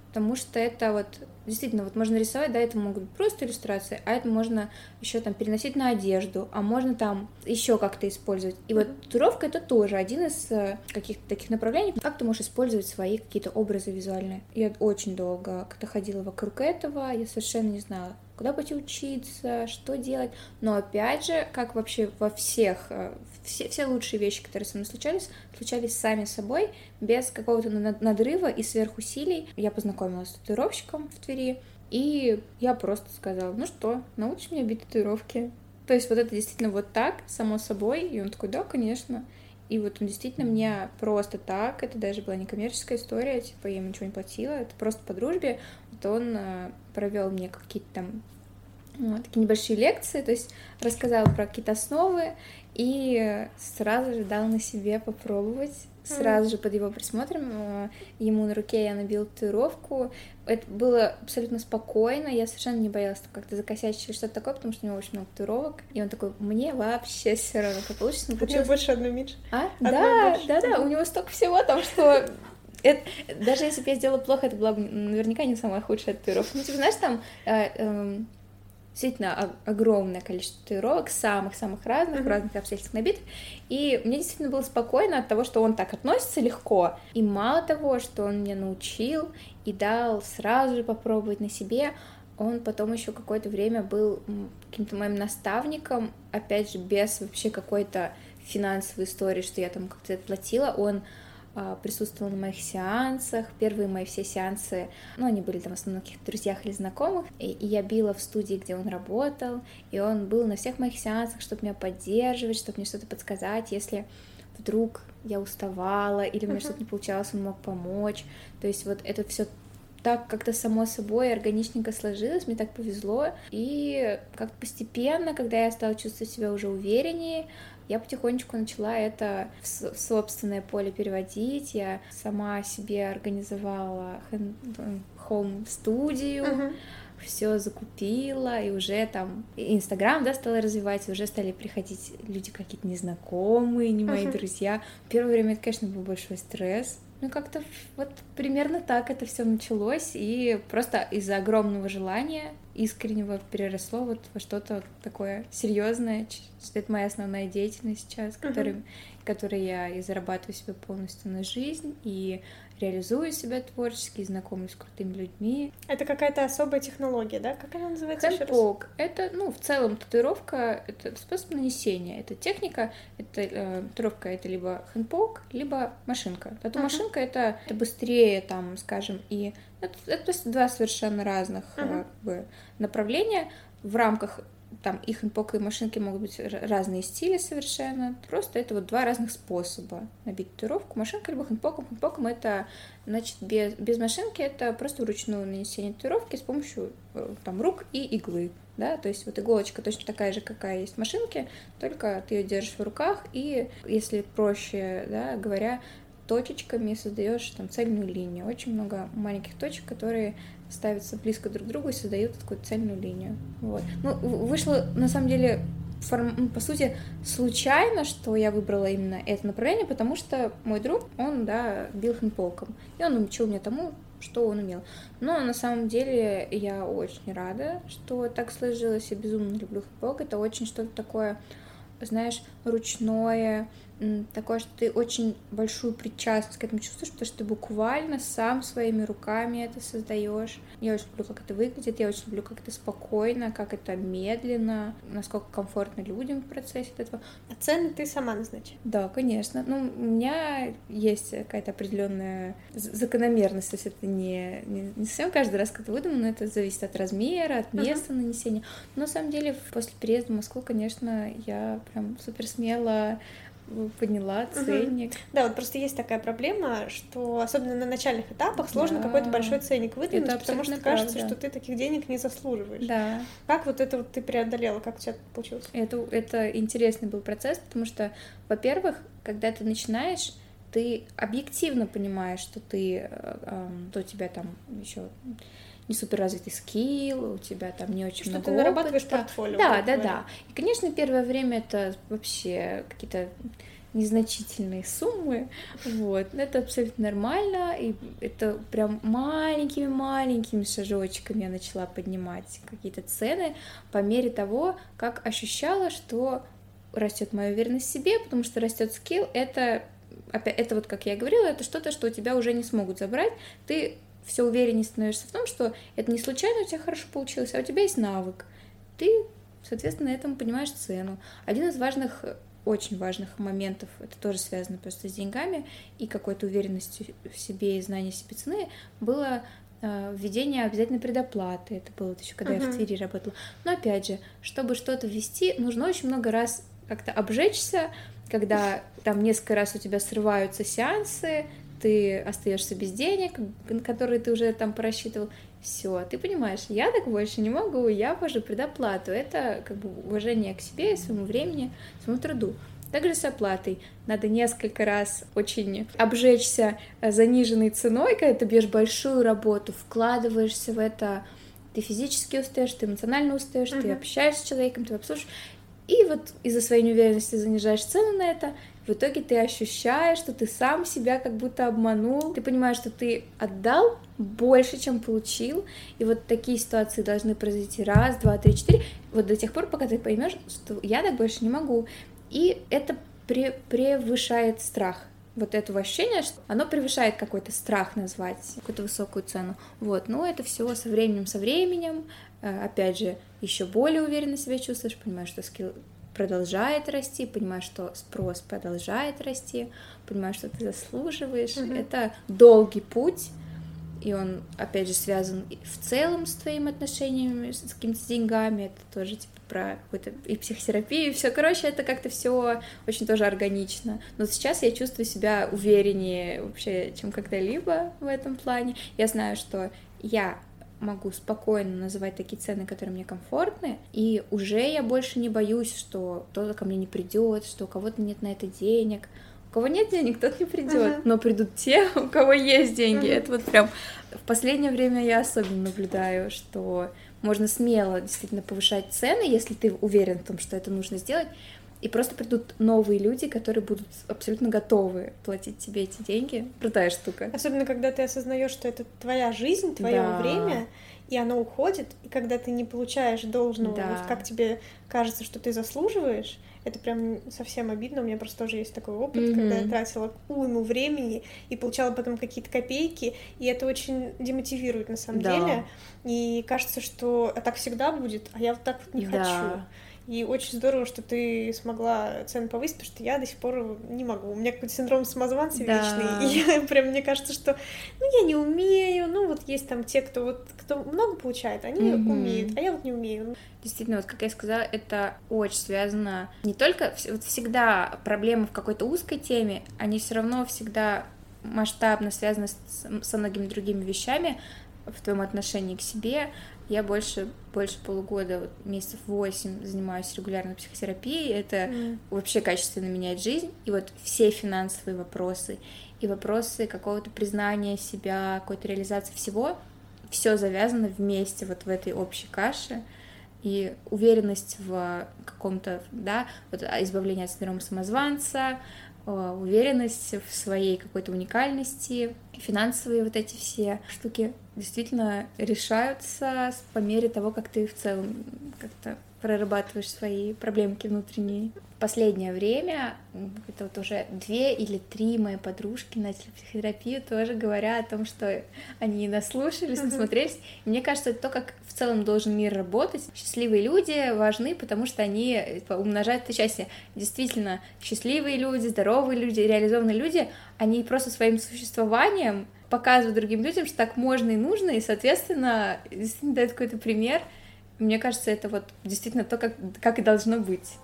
потому что это вот действительно вот можно рисовать, да, это могут быть просто иллюстрации, а это можно еще там переносить на одежду, а можно там еще как-то использовать. И вот татуировка это тоже один из э, каких-то таких направлений, как ты можешь использовать свои какие-то образы визуальные. Я очень долго как-то ходила вокруг этого, я совершенно не знала, куда пойти учиться, что делать. Но опять же, как вообще во всех, э, все, все лучшие вещи, которые со мной случались, случались сами собой, без какого-то надрыва и сверхусилий. Я познакомилась с татуировщиком в Твери, и я просто сказала, ну что, научишь меня бить татуировки? То есть вот это действительно вот так, само собой. И он такой, да, конечно. И вот он действительно мне просто так, это даже была не коммерческая история, типа я ему ничего не платила, это просто по дружбе. Вот он э, провел мне какие-то там ну, такие небольшие лекции, то есть рассказал про какие-то основы и сразу же дал на себе попробовать. Сразу же под его присмотром э, ему на руке я набила татуировку. Это было абсолютно спокойно, я совершенно не боялась как-то закосячить или что-то такое, потому что у него очень много татуировок. И он такой, мне вообще все равно, как получится. У него больше одной меньше. А? да, да, да, у него столько всего там, что это, даже если бы я сделала плохо, это была бы наверняка не самая худшая татуировка. Ну, типа, знаешь, там э, э, действительно огромное количество татуировок, самых-самых разных, mm-hmm. разных обстоятельств набитых. И мне действительно было спокойно от того, что он так относится легко. И мало того, что он меня научил и дал сразу же попробовать на себе, он потом еще какое-то время был каким-то моим наставником, опять же, без вообще какой-то финансовой истории, что я там как-то платила. Он присутствовал на моих сеансах. Первые мои все сеансы, ну, они были там в основном каких-то друзьях или знакомых. И, и я била в студии, где он работал, и он был на всех моих сеансах, чтобы меня поддерживать, чтобы мне что-то подсказать, если вдруг я уставала или у меня uh-huh. что-то не получалось, он мог помочь. То есть вот это все так как-то само собой органичненько сложилось, мне так повезло. И как постепенно, когда я стала чувствовать себя уже увереннее, я потихонечку начала это в собственное поле переводить. Я сама себе организовала хоум-студию. Uh-huh все закупила, и уже там Инстаграм, да, стала развивать, и уже стали приходить люди какие-то незнакомые, не мои uh-huh. друзья. Первое время это, конечно, был большой стресс, ну, как-то вот примерно так это все началось, и просто из-за огромного желания искреннего переросло вот во что-то такое серьезное, что это моя основная деятельность сейчас, которой, uh-huh. которой я и зарабатываю себе полностью на жизнь, и реализую себя творчески, знакомлюсь с крутыми людьми. Это какая-то особая технология, да? Как она называется? Хэндпок. Это, ну, в целом татуировка — это способ нанесения. Это техника, это э, татуировка — это либо хэндпок, либо машинка. Тату-машинка uh-huh. это, это быстрее, там, скажем, и это, это два совершенно разных uh-huh. бы, направления. В рамках там и хэнпок, и машинки могут быть разные стили совершенно. Просто это вот два разных способа набить татуировку. Машинка либо хэнпоком. Хэнпоком это, значит, без, без машинки это просто вручную нанесение татуировки с помощью э, там рук и иглы. Да, то есть вот иголочка точно такая же, какая есть в машинке, только ты ее держишь в руках, и если проще, да, говоря, точечками создаешь там цельную линию. Очень много маленьких точек, которые ставятся близко друг к другу и создают такую цельную линию. Вот. Ну, вышло, на самом деле, форм... По сути, случайно, что я выбрала именно это направление, потому что мой друг, он, да, бил хэнполком, и он учил меня тому, что он умел. Но на самом деле я очень рада, что так сложилось. Я безумно люблю хэнполк. Это очень что-то такое, знаешь, ручное, такое, что ты очень большую причастность к этому чувствуешь, потому что ты буквально сам своими руками это создаешь. Я очень люблю, как это выглядит, я очень люблю, как это спокойно, как это медленно, насколько комфортно людям в процессе этого. А цены ты сама назначаешь? Да, конечно. Ну, у меня есть какая-то определенная закономерность, то есть это не, не, не совсем каждый раз как-то выдумано, это зависит от размера, от места uh-huh. нанесения. Но на самом деле после переезда в Москву, конечно, я прям супер смело подняла ценник. Угу. Да, вот просто есть такая проблема, что особенно на начальных этапах сложно да. какой-то большой ценник выдвинуть, потому что правда. кажется, что ты таких денег не заслуживаешь. Да. Как вот это вот ты преодолела, как у тебя получилось? Это, это интересный был процесс, потому что, во-первых, когда ты начинаешь, ты объективно понимаешь, что ты, э, э, то тебя там еще не супер развитый скилл, у тебя там не очень что много ты нарабатываешь опыта. портфолио. Да, да, да. И, конечно, первое время это вообще какие-то незначительные суммы, вот, это абсолютно нормально, и это прям маленькими-маленькими шажочками я начала поднимать какие-то цены по мере того, как ощущала, что растет моя уверенность в себе, потому что растет скилл, это опять, это вот, как я и говорила, это что-то, что у тебя уже не смогут забрать, ты все увереннее становишься в том, что это не случайно у тебя хорошо получилось, а у тебя есть навык. Ты, соответственно, этому понимаешь цену. Один из важных очень важных моментов, это тоже связано просто с деньгами и какой-то уверенностью в себе и знанием себе цены, было э, введение обязательной предоплаты. Это было еще когда uh-huh. я в Твери работала. Но опять же, чтобы что-то ввести, нужно очень много раз как-то обжечься, когда там несколько раз у тебя срываются сеансы, ты остаешься без денег, которые ты уже там просчитывал, все, ты понимаешь, я так больше не могу, я ввожу предоплату. Это как бы уважение к себе, своему времени, своему труду. Также с оплатой. Надо несколько раз очень обжечься э, заниженной ценой, когда ты бьешь большую работу, вкладываешься в это, ты физически устаешь, ты эмоционально устаешь, uh-huh. ты общаешься с человеком, ты обслуживаешь. И вот из-за своей неуверенности занижаешь цену на это, в итоге ты ощущаешь, что ты сам себя как будто обманул, ты понимаешь, что ты отдал больше, чем получил, и вот такие ситуации должны произойти. Раз, два, три, четыре, вот до тех пор, пока ты поймешь, что я так больше не могу, и это пре превышает страх, вот этого ощущения, что оно превышает какой-то страх назвать, какую-то высокую цену. Вот, но это все со временем, со временем, э, опять же, еще более уверенно себя чувствуешь, понимаешь, что скилл продолжает расти, понимаешь, что спрос продолжает расти, понимаешь, что ты заслуживаешь. Mm-hmm. Это долгий путь, и он, опять же, связан в целом с твоими отношениями, с какими-то деньгами, это тоже, типа, про какую-то и психотерапию, и все. Короче, это как-то все очень тоже органично. Но сейчас я чувствую себя увереннее вообще, чем когда-либо в этом плане. Я знаю, что я могу спокойно называть такие цены, которые мне комфортны, и уже я больше не боюсь, что кто-то ко мне не придет, что у кого-то нет на это денег, у кого нет денег, тот не придет, uh-huh. но придут те, у кого есть деньги. Uh-huh. Это вот прям в последнее время я особенно наблюдаю, что можно смело действительно повышать цены, если ты уверен в том, что это нужно сделать, и просто придут новые люди, которые будут абсолютно готовы платить тебе эти деньги. Крутая штука. Особенно, когда ты осознаешь, что это твоя жизнь, твое да. время, и оно уходит, и когда ты не получаешь должного, да. вот как тебе кажется, что ты заслуживаешь, это прям совсем обидно. У меня просто тоже есть такой опыт, mm-hmm. когда я тратила уйму времени и получала потом какие-то копейки, и это очень демотивирует на самом да. деле. И кажется, что так всегда будет, а я вот так вот не да. хочу. И очень здорово, что ты смогла цены повысить, потому что я до сих пор не могу. У меня какой-то синдром самозванца да. вечный. И я, прям мне кажется, что ну я не умею. Ну вот есть там те, кто вот кто много получает, они mm-hmm. умеют, а я вот не умею. Действительно, вот как я сказала, это очень связано не только вот всегда проблемы в какой-то узкой теме, они все равно всегда масштабно связаны с, со многими другими вещами в твоем отношении к себе, я больше, больше полугода, вот, месяцев восемь занимаюсь регулярной психотерапией. Это mm. вообще качественно меняет жизнь. И вот все финансовые вопросы и вопросы какого-то признания себя, какой-то реализации всего, все завязано вместе вот в этой общей каше. И уверенность в каком-то, да, вот избавление от синдрома самозванца, Э, уверенность в своей какой-то уникальности, финансовые вот эти все штуки действительно решаются по мере того, как ты в целом как-то прорабатываешь свои проблемки внутренние последнее время, это вот уже две или три мои подружки начали психотерапию, тоже говоря о том, что они наслушались, насмотрелись. И мне кажется, это то, как в целом должен мир работать. Счастливые люди важны, потому что они типа, умножают это счастье. Действительно, счастливые люди, здоровые люди, реализованные люди, они просто своим существованием показывают другим людям, что так можно и нужно, и, соответственно, действительно дают какой-то пример. Мне кажется, это вот действительно то, как, как и должно быть.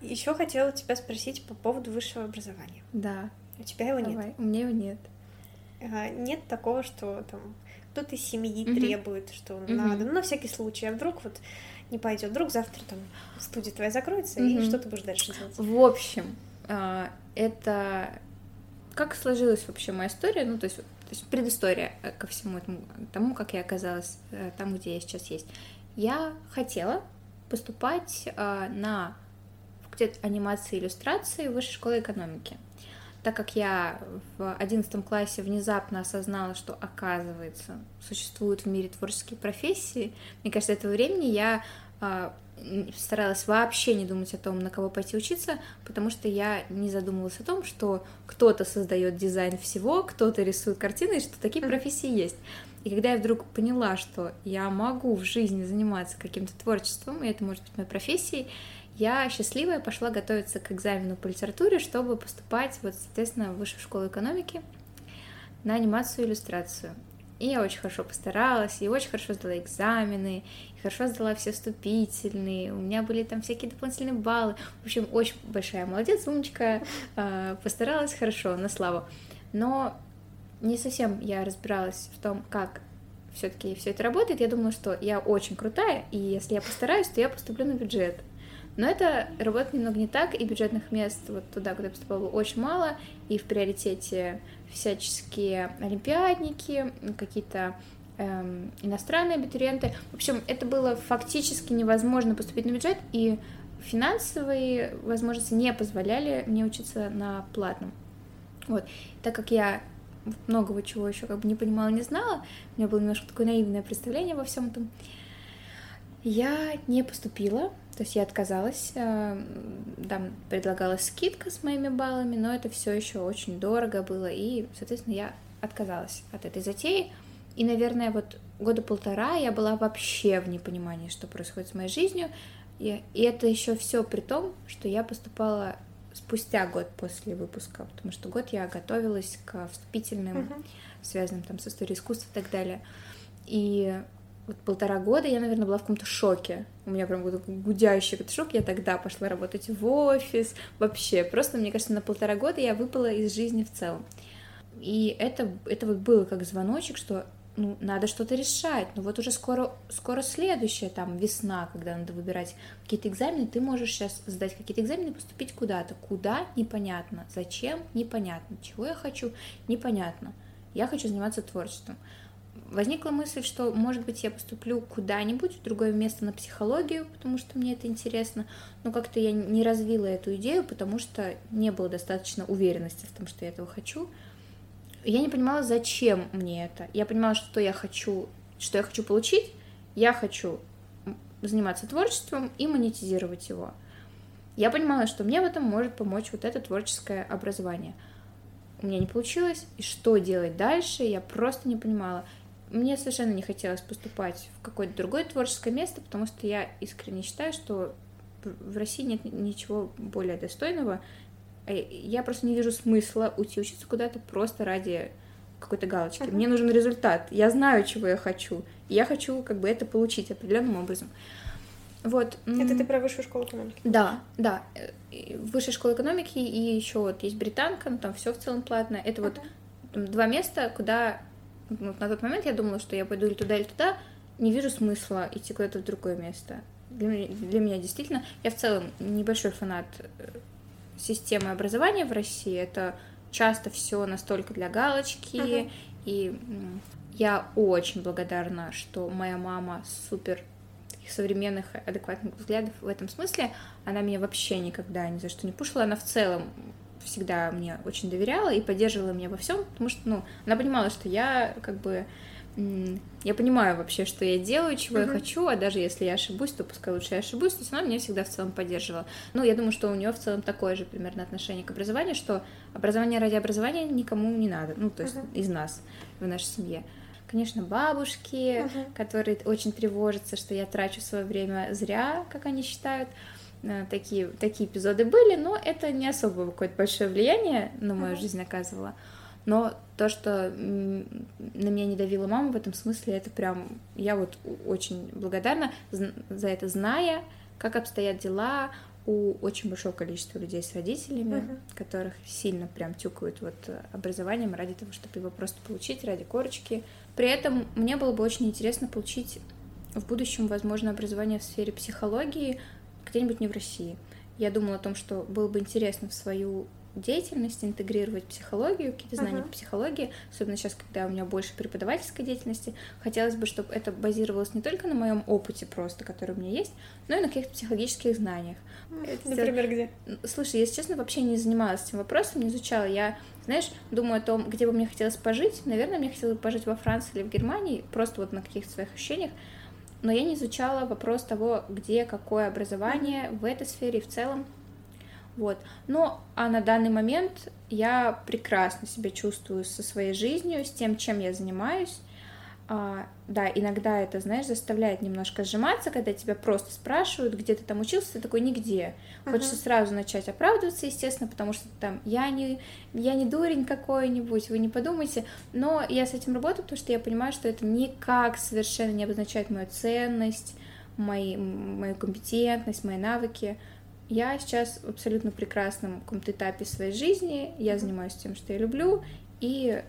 Еще хотела тебя спросить по поводу высшего образования. Да. У тебя его Давай. нет? У меня его нет. А, нет такого, что там кто-то из семьи угу. требует, что угу. надо. Ну, на всякий случай. А вдруг вот не пойдет, вдруг завтра там студия твоя закроется, угу. и что ты будешь дальше делать? В общем, это как сложилась вообще моя история, ну, то есть, то есть предыстория э, ко всему этому, тому, как я оказалась э, там, где я сейчас есть. Я хотела поступать а, на факультет анимации и иллюстрации Высшей школы экономики. Так как я в одиннадцатом классе внезапно осознала, что, оказывается, существуют в мире творческие профессии, мне кажется, этого времени я э, старалась вообще не думать о том, на кого пойти учиться, потому что я не задумывалась о том, что кто-то создает дизайн всего, кто-то рисует картины, и что такие профессии есть. И когда я вдруг поняла, что я могу в жизни заниматься каким-то творчеством, и это может быть моей профессией, я счастливая пошла готовиться к экзамену по литературе, чтобы поступать, вот, соответственно, в высшую школу экономики на анимацию и иллюстрацию. И я очень хорошо постаралась, и очень хорошо сдала экзамены, и хорошо сдала все вступительные, у меня были там всякие дополнительные баллы. В общем, очень большая молодец, умничка, а, постаралась хорошо, на славу. Но не совсем я разбиралась в том, как все-таки все это работает. Я думала, что я очень крутая, и если я постараюсь, то я поступлю на бюджет. Но это работает немного не так, и бюджетных мест вот туда, куда я поступала, очень мало, и в приоритете всяческие олимпиадники, какие-то эм, иностранные абитуриенты. В общем, это было фактически невозможно поступить на бюджет, и финансовые возможности не позволяли мне учиться на платном. Вот. Так как я многого чего еще как бы не понимала, не знала, у меня было немножко такое наивное представление во всем этом, я не поступила, То есть я отказалась, э, там предлагалась скидка с моими баллами, но это все еще очень дорого было, и, соответственно, я отказалась от этой затеи. И, наверное, вот года полтора я была вообще в непонимании, что происходит с моей жизнью. И, и это еще все при том, что я поступала спустя год после выпуска, потому что год я готовилась к вступительным, uh-huh. связанным там с историей искусства и так далее. И вот полтора года я, наверное, была в каком-то шоке. У меня прям такой гудящий этот шок. Я тогда пошла работать в офис. Вообще, просто, мне кажется, на полтора года я выпала из жизни в целом. И это, это вот было как звоночек, что ну, надо что-то решать. Ну вот уже скоро, скоро следующая там весна, когда надо выбирать какие-то экзамены, ты можешь сейчас сдать какие-то экзамены поступить куда-то. Куда? Непонятно. Зачем? Непонятно. Чего я хочу? Непонятно. Я хочу заниматься творчеством возникла мысль, что, может быть, я поступлю куда-нибудь, в другое место на психологию, потому что мне это интересно, но как-то я не развила эту идею, потому что не было достаточно уверенности в том, что я этого хочу. Я не понимала, зачем мне это. Я понимала, что я хочу, что я хочу получить. Я хочу заниматься творчеством и монетизировать его. Я понимала, что мне в этом может помочь вот это творческое образование. У меня не получилось, и что делать дальше, я просто не понимала мне совершенно не хотелось поступать в какое-то другое творческое место, потому что я искренне считаю, что в России нет ничего более достойного. А я просто не вижу смысла уйти учиться куда-то просто ради какой-то галочки. Uh-huh. Мне нужен результат. Я знаю, чего я хочу. И я хочу как бы это получить определенным образом. Вот. Это ты про высшую школу экономики? Да, да. Высшая школа экономики и еще вот есть британка, ну там все в целом платно. Это uh-huh. вот там, два места, куда ну, на тот момент я думала, что я пойду или туда, или туда, не вижу смысла идти куда-то в другое место. Для меня, для меня действительно, я в целом небольшой фанат э, системы образования в России. Это часто все настолько для галочки, uh-huh. и я очень благодарна, что моя мама супер современных адекватных взглядов в этом смысле. Она меня вообще никогда ни за что не пушила. Она в целом всегда мне очень доверяла и поддерживала меня во всем, потому что, ну, она понимала, что я как бы я понимаю вообще, что я делаю, чего mm-hmm. я хочу, а даже если я ошибусь, то пускай лучше я ошибусь, то есть она меня всегда в целом поддерживала. Ну, я думаю, что у нее в целом такое же примерно отношение к образованию, что образование ради образования никому не надо, ну, то есть mm-hmm. из нас в нашей семье. Конечно, бабушки, uh-huh. которые очень тревожатся, что я трачу свое время зря, как они считают. Такие, такие эпизоды были, но это не особо какое-то большое влияние на мою uh-huh. жизнь оказывало. Но то, что на меня не давила мама в этом смысле, это прям... Я вот очень благодарна за это, зная, как обстоят дела у очень большого количества людей с родителями, uh-huh. которых сильно прям тюкают вот образованием ради того, чтобы его просто получить, ради корочки. При этом мне было бы очень интересно получить в будущем, возможно, образование в сфере психологии, где-нибудь не в России. Я думала о том, что было бы интересно в свою деятельность интегрировать психологию, какие-то знания uh-huh. по психологии, особенно сейчас, когда у меня больше преподавательской деятельности. Хотелось бы, чтобы это базировалось не только на моем опыте просто, который у меня есть, но и на каких-то психологических знаниях. Например, где? Слушай, если честно, вообще не занималась этим вопросом, не изучала. Я, знаешь, думаю о том, где бы мне хотелось пожить. Наверное, мне хотелось пожить во Франции или в Германии, просто вот на каких-то своих ощущениях но я не изучала вопрос того, где какое образование в этой сфере и в целом. Вот. Но а на данный момент я прекрасно себя чувствую со своей жизнью, с тем, чем я занимаюсь. А, да, иногда это, знаешь, заставляет немножко сжиматься, когда тебя просто спрашивают, где ты там учился, ты такой нигде. Uh-huh. Хочется сразу начать оправдываться, естественно, потому что там я не, я не дурень какой-нибудь, вы не подумайте. Но я с этим работаю, потому что я понимаю, что это никак совершенно не обозначает мою ценность, мои, мою компетентность, мои навыки. Я сейчас в абсолютно прекрасном каком-то этапе своей жизни, я занимаюсь тем, что я люблю, и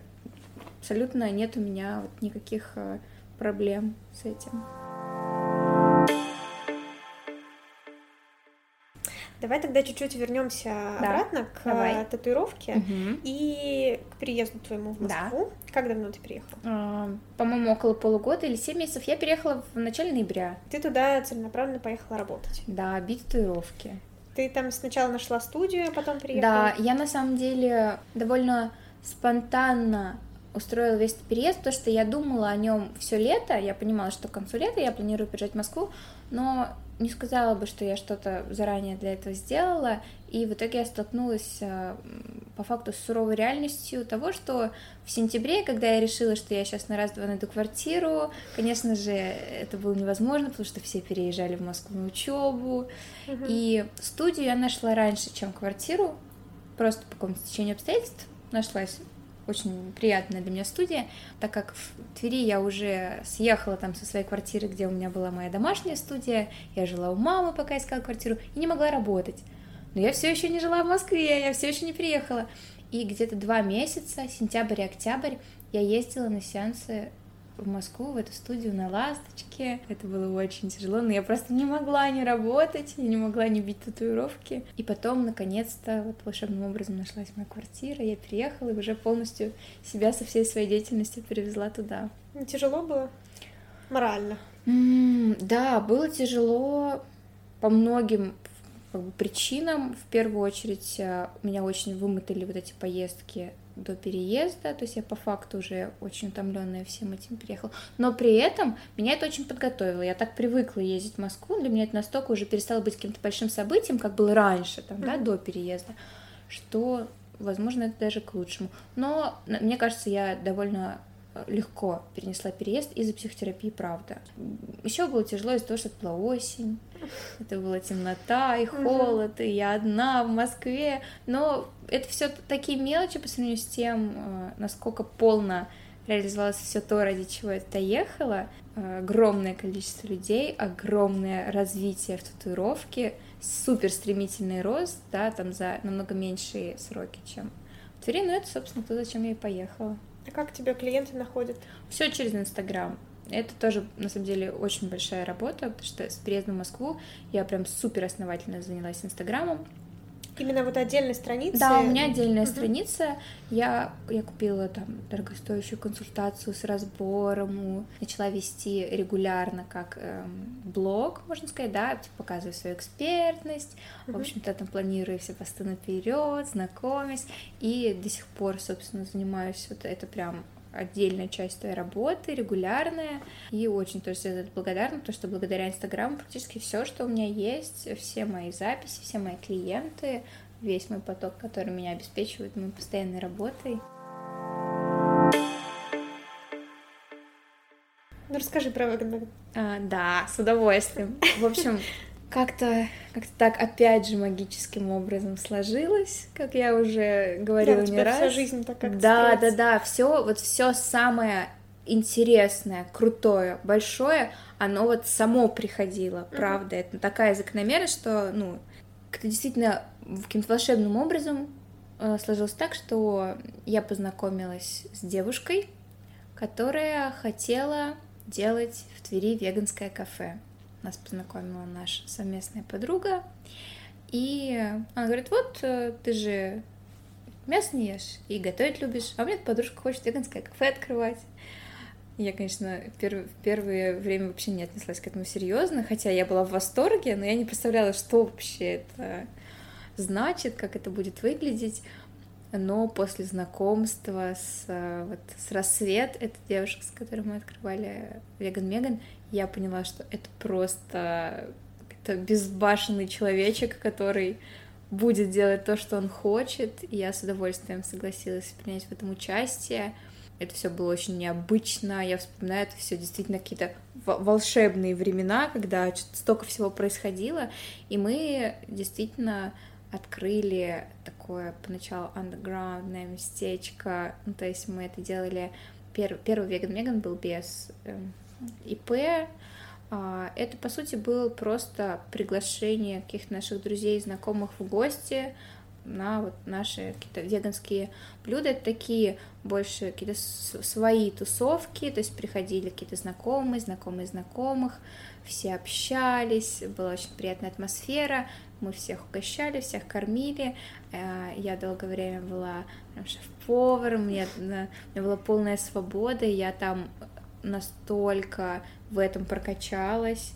абсолютно нет у меня вот никаких э, проблем с этим. Давай тогда чуть-чуть вернемся да, обратно к давай. татуировке угу. и к приезду твоему в Москву. Да. Как давно ты приехала? А, по-моему, около полугода или 7 месяцев. Я переехала в начале ноября. Ты туда целенаправленно поехала работать? Да, бить татуировки. Ты там сначала нашла студию, а потом приехала? Да, я на самом деле довольно спонтанно устроила весь этот переезд, потому что я думала о нем все лето, я понимала, что к концу лета я планирую приезжать в Москву, но не сказала бы, что я что-то заранее для этого сделала, и в итоге я столкнулась э, по факту с суровой реальностью того, что в сентябре, когда я решила, что я сейчас на раз-два найду квартиру, конечно же, это было невозможно, потому что все переезжали в Москву на учебу, угу. и студию я нашла раньше, чем квартиру, просто по какому-то течению обстоятельств нашлась очень приятная для меня студия, так как в Твери я уже съехала там со своей квартиры, где у меня была моя домашняя студия, я жила у мамы, пока искала квартиру, и не могла работать. Но я все еще не жила в Москве, я все еще не приехала. И где-то два месяца, сентябрь и октябрь, я ездила на сеансы в Москву, в эту студию на «Ласточке». Это было очень тяжело, но я просто не могла не работать, я не могла не бить татуировки. И потом, наконец-то, вот волшебным образом нашлась моя квартира, я приехала и уже полностью себя со всей своей деятельностью перевезла туда. Тяжело было? Морально? Mm, да, было тяжело по многим как бы, причинам. В первую очередь э, меня очень вымотали вот эти поездки до переезда, то есть я по факту уже очень утомленная всем этим переехала. Но при этом меня это очень подготовило. Я так привыкла ездить в Москву, для меня это настолько уже перестало быть каким-то большим событием, как было раньше, там, да, до переезда, что, возможно, это даже к лучшему. Но мне кажется, я довольно легко перенесла переезд из-за психотерапии, правда. Еще было тяжело из-за того, что это была осень, это была темнота и холод, и я одна в Москве, но это все такие мелочи по сравнению с тем, э, насколько полно реализовалось все то, ради чего я туда ехала. Огромное количество людей, огромное развитие в татуировке, супер стремительный рост, да, там за намного меньшие сроки, чем в Твери, но это, собственно, то, зачем я и поехала. А как тебя клиенты находят? Все через Инстаграм. Это тоже, на самом деле, очень большая работа, потому что с приездом в Москву я прям супер основательно занялась Инстаграмом. Именно вот отдельная страница? Да, у меня отдельная uh-huh. страница. Я, я купила там дорогостоящую консультацию с разбором, начала вести регулярно как эм, блог, можно сказать, да, типа, показываю свою экспертность, uh-huh. в общем-то там планирую все посты наперед, знакомясь, и до сих пор, собственно, занимаюсь вот это прям отдельная часть твоей работы, регулярная, и очень тоже за это благодарна, потому что благодаря Инстаграму практически все, что у меня есть, все мои записи, все мои клиенты, весь мой поток, который меня обеспечивает моей постоянной работой. Ну, расскажи про Вагнер. А, да, с удовольствием. В общем, как-то как так опять же магическим образом сложилось, как я уже говорила да, не раз. Вся жизнь так как Да, да, да, все вот все самое интересное, крутое, большое, оно вот само приходило, правда. Uh-huh. Это такая закономерность, что, ну, это действительно каким-то волшебным образом э, сложилось так, что я познакомилась с девушкой, которая хотела делать в Твери веганское кафе нас познакомила наша совместная подруга. И она говорит, вот э, ты же мясо не ешь и готовить любишь, а у меня подружка хочет веганское кафе открывать. Я, конечно, перв, в первое время вообще не отнеслась к этому серьезно, хотя я была в восторге, но я не представляла, что вообще это значит, как это будет выглядеть. Но после знакомства с, э, вот, с Рассвет, эта девушка, с которой мы открывали Веган Меган, я поняла, что это просто это безбашенный человечек, который будет делать то, что он хочет, и я с удовольствием согласилась принять в этом участие. Это все было очень необычно, я вспоминаю это все действительно какие-то волшебные времена, когда столько всего происходило, и мы действительно открыли такое поначалу андеграундное местечко, ну, то есть мы это делали, первый, первый веган Меган был без эм, ИП. А, это, по сути, было просто приглашение каких-то наших друзей и знакомых в гости на вот наши какие-то веганские блюда. Это такие больше какие-то свои тусовки, то есть приходили какие-то знакомые, знакомые знакомых, все общались, была очень приятная атмосфера, мы всех угощали, всех кормили. Э, я долгое время была шеф-поваром, у меня, у меня была полная свобода, я там настолько в этом прокачалась.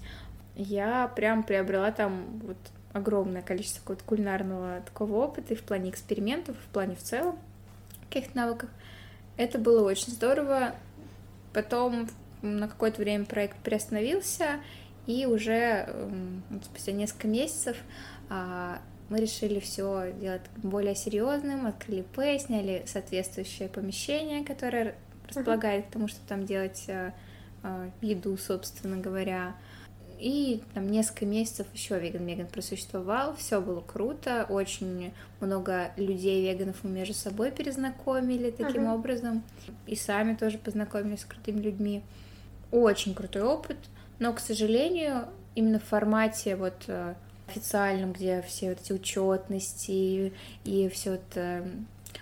Я прям приобрела там вот огромное количество какого-то кулинарного такого опыта и в плане экспериментов, и в плане в целом каких-то навыков. Это было очень здорово. Потом на какое-то время проект приостановился, И уже спустя несколько месяцев а, мы решили все делать более серьезным, открыли П, сняли соответствующее помещение, которое располагает к тому, что там делать а, а, еду, собственно говоря. И там несколько месяцев еще веган Меган просуществовал, все было круто, очень много людей веганов мы между собой перезнакомили таким uh-huh. образом, и сами тоже познакомились с крутыми людьми. Очень крутой опыт, но, к сожалению, именно в формате вот э, официальном, где все вот эти учетности и все это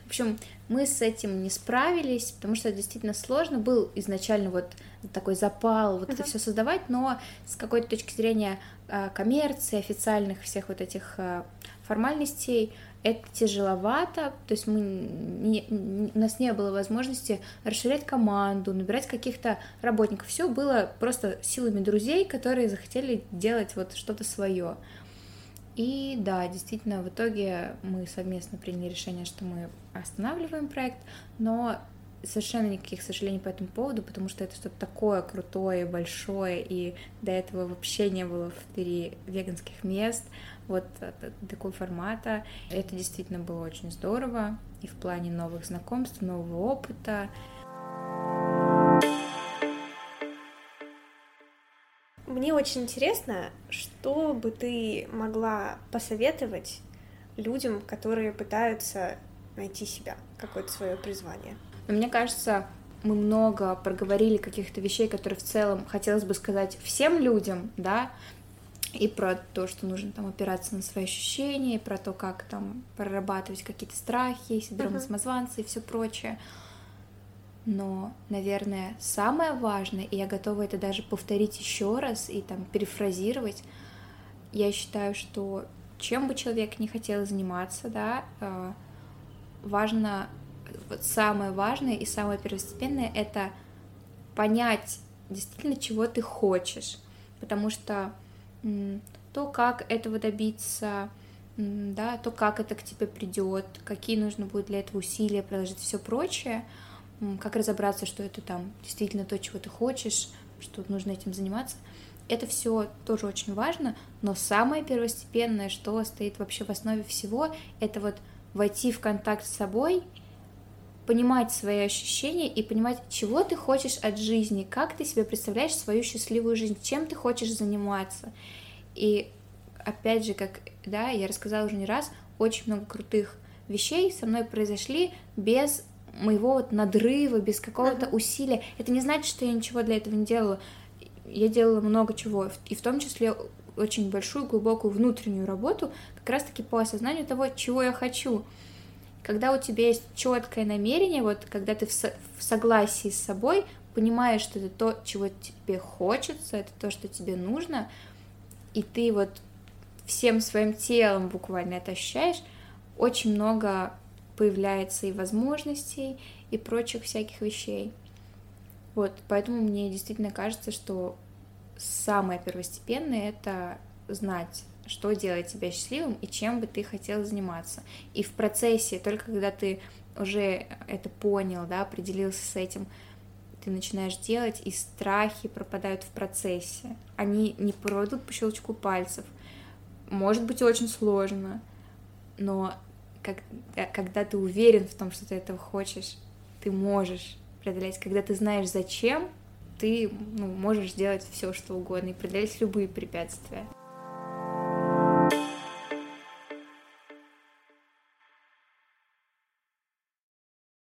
в общем, мы с этим не справились, потому что это действительно сложно. Был изначально вот такой запал вот uh-huh. это все создавать, но с какой-то точки зрения э, коммерции, официальных всех вот этих э, формальностей, это тяжеловато, то есть мы не, у нас не было возможности расширять команду, набирать каких-то работников. Все было просто силами друзей, которые захотели делать вот что-то свое. И да, действительно, в итоге мы совместно приняли решение, что мы останавливаем проект, но совершенно никаких сожалений по этому поводу, потому что это что-то такое крутое, большое, и до этого вообще не было в три веганских мест, вот такого формата. Это действительно было очень здорово, и в плане новых знакомств, нового опыта. Мне очень интересно, что бы ты могла посоветовать людям, которые пытаются найти себя, какое-то свое призвание. Но мне кажется, мы много проговорили каких-то вещей, которые в целом хотелось бы сказать всем людям, да, и про то, что нужно там опираться на свои ощущения, и про то, как там прорабатывать какие-то страхи, синдром uh-huh. самозванца и все прочее. Но, наверное, самое важное, и я готова это даже повторить еще раз и там перефразировать, я считаю, что чем бы человек не хотел заниматься, да, э, важно, вот самое важное и самое первостепенное — это понять действительно, чего ты хочешь, потому что то, как этого добиться, да, то, как это к тебе придет, какие нужно будет для этого усилия приложить, все прочее, как разобраться, что это там действительно то, чего ты хочешь, что нужно этим заниматься. Это все тоже очень важно, но самое первостепенное, что стоит вообще в основе всего, это вот войти в контакт с собой, понимать свои ощущения и понимать, чего ты хочешь от жизни, как ты себе представляешь свою счастливую жизнь, чем ты хочешь заниматься. И опять же, как да, я рассказала уже не раз, очень много крутых вещей со мной произошли без моего вот надрыва, без какого-то uh-huh. усилия. Это не значит, что я ничего для этого не делала. Я делала много чего, и в том числе очень большую, глубокую внутреннюю работу, как раз-таки по осознанию того, чего я хочу. Когда у тебя есть четкое намерение, вот когда ты в, со- в согласии с собой, понимаешь, что это то, чего тебе хочется, это то, что тебе нужно, и ты вот всем своим телом буквально это ощущаешь, очень много появляется и возможностей, и прочих всяких вещей. Вот, поэтому мне действительно кажется, что самое первостепенное — это знать, что делает тебя счастливым и чем бы ты хотел заниматься. И в процессе, только когда ты уже это понял, да, определился с этим, ты начинаешь делать, и страхи пропадают в процессе. Они не пройдут по щелчку пальцев. Может быть очень сложно, но как, э, когда ты уверен в том, что ты этого хочешь, ты можешь преодолеть. Когда ты знаешь зачем, ты ну, можешь сделать все, что угодно и преодолеть любые препятствия.